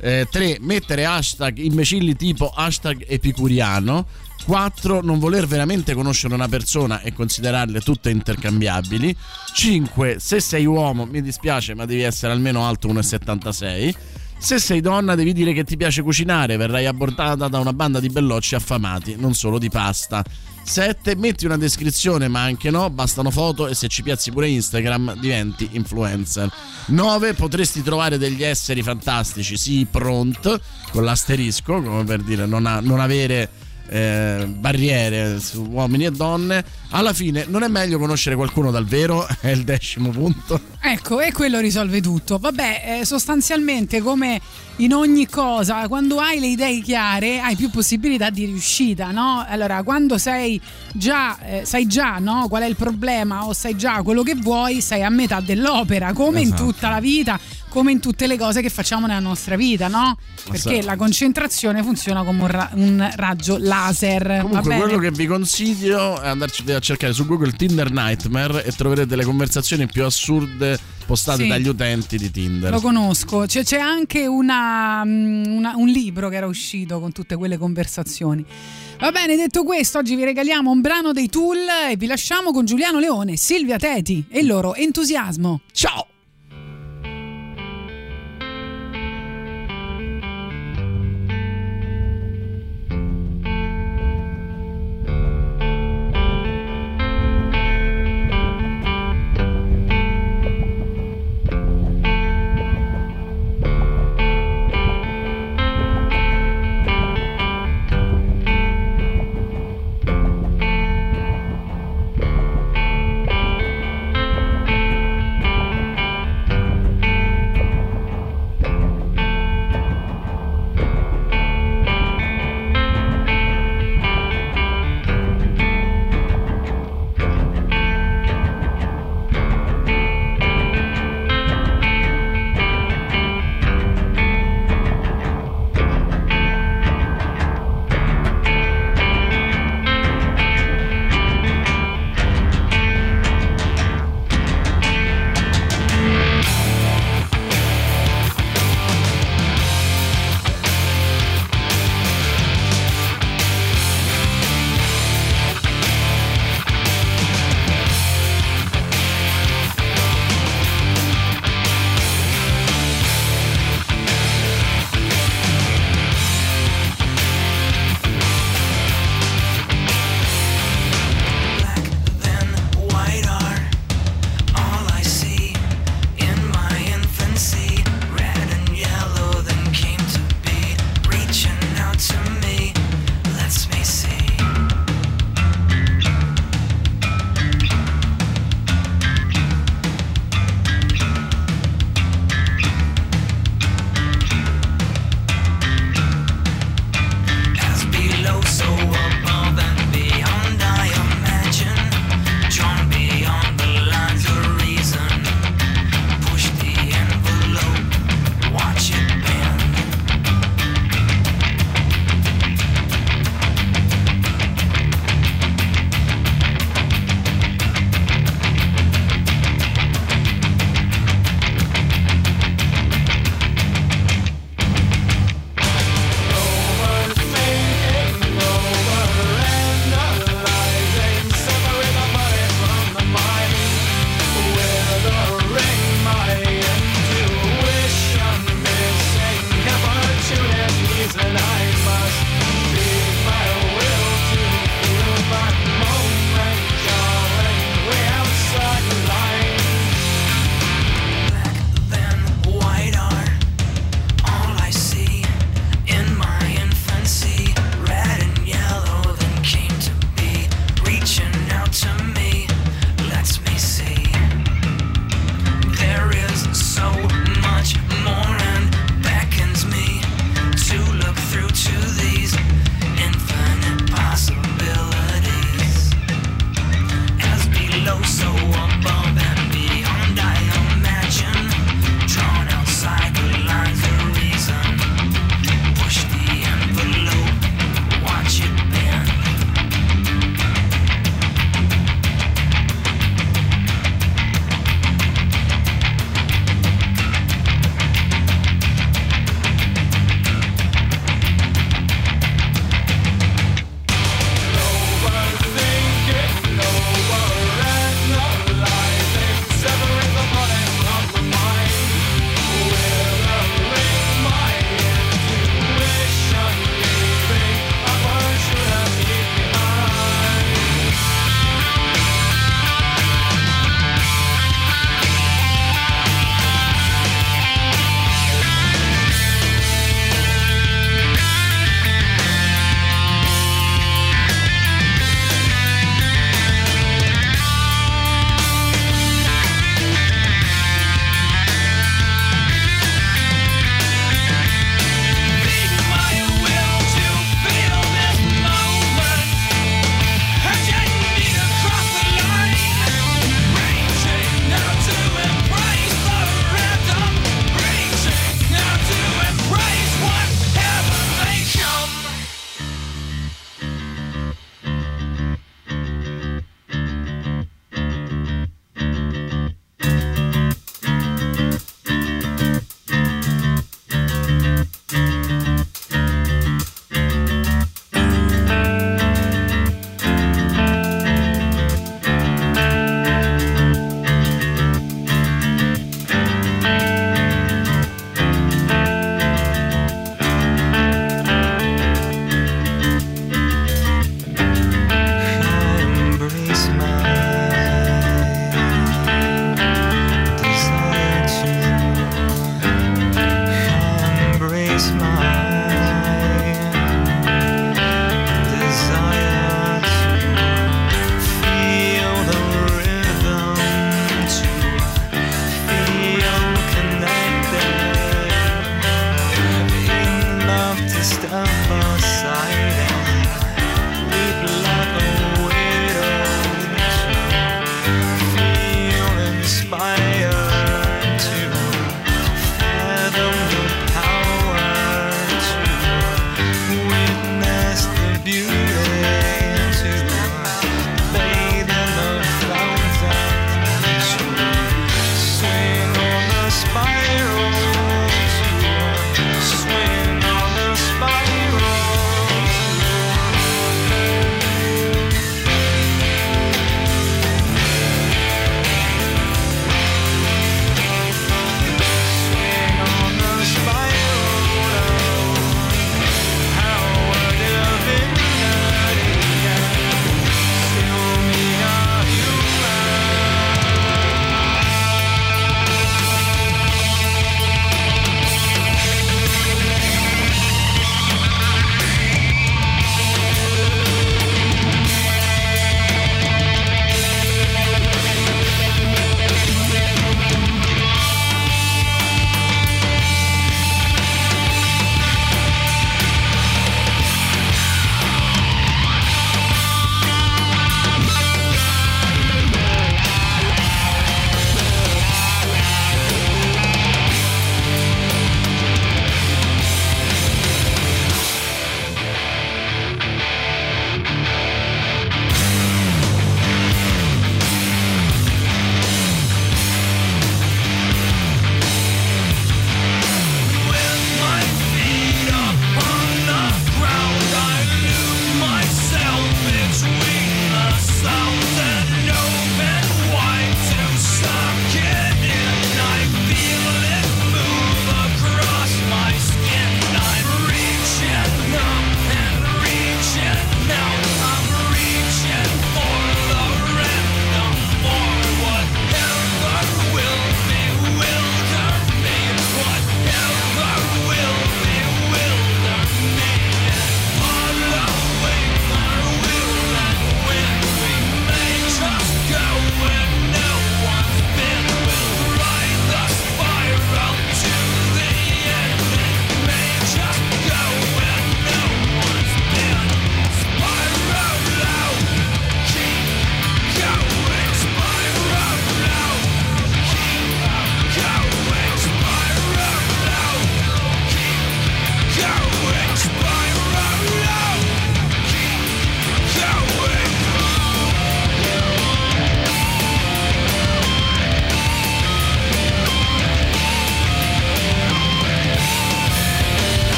Eh, tre, mettere hashtag imbecilli tipo hashtag epicuriano. 4. Non voler veramente conoscere una persona e considerarle tutte intercambiabili. 5. Se sei uomo, mi dispiace, ma devi essere almeno alto 1,76. Se sei donna, devi dire che ti piace cucinare, verrai abbordata da una banda di bellocci affamati, non solo di pasta. 7. Metti una descrizione, ma anche no, bastano foto e se ci piazzi pure Instagram diventi influencer. 9. Potresti trovare degli esseri fantastici, sì, pront, con l'asterisco, come per dire non, ha- non avere eh, barriere su uomini e donne. Alla fine non è meglio conoscere qualcuno dal vero, è il decimo punto. Ecco, e quello risolve tutto. Vabbè, eh, sostanzialmente come in ogni cosa, quando hai le idee chiare, hai più possibilità di riuscita, no? Allora, quando sei già, eh, sai già no? qual è il problema o sai già quello che vuoi, sei a metà dell'opera, come in Esatto. tutta la vita. Come in tutte le cose che facciamo nella nostra vita, no? Perché sì. la concentrazione funziona come un, ra- un raggio laser. Comunque, quello che vi consiglio è andarci a cercare su Google Tinder Nightmare e troverete le conversazioni più assurde postate Sì. dagli utenti di Tinder. Lo conosco, c'è, c'è anche una- mm, una- un libro che era uscito con tutte quelle conversazioni. Va bene, detto questo, oggi vi regaliamo un brano dei Tool e vi lasciamo con Giuliano Leone, Silvia Teti e il loro entusiasmo. Ciao!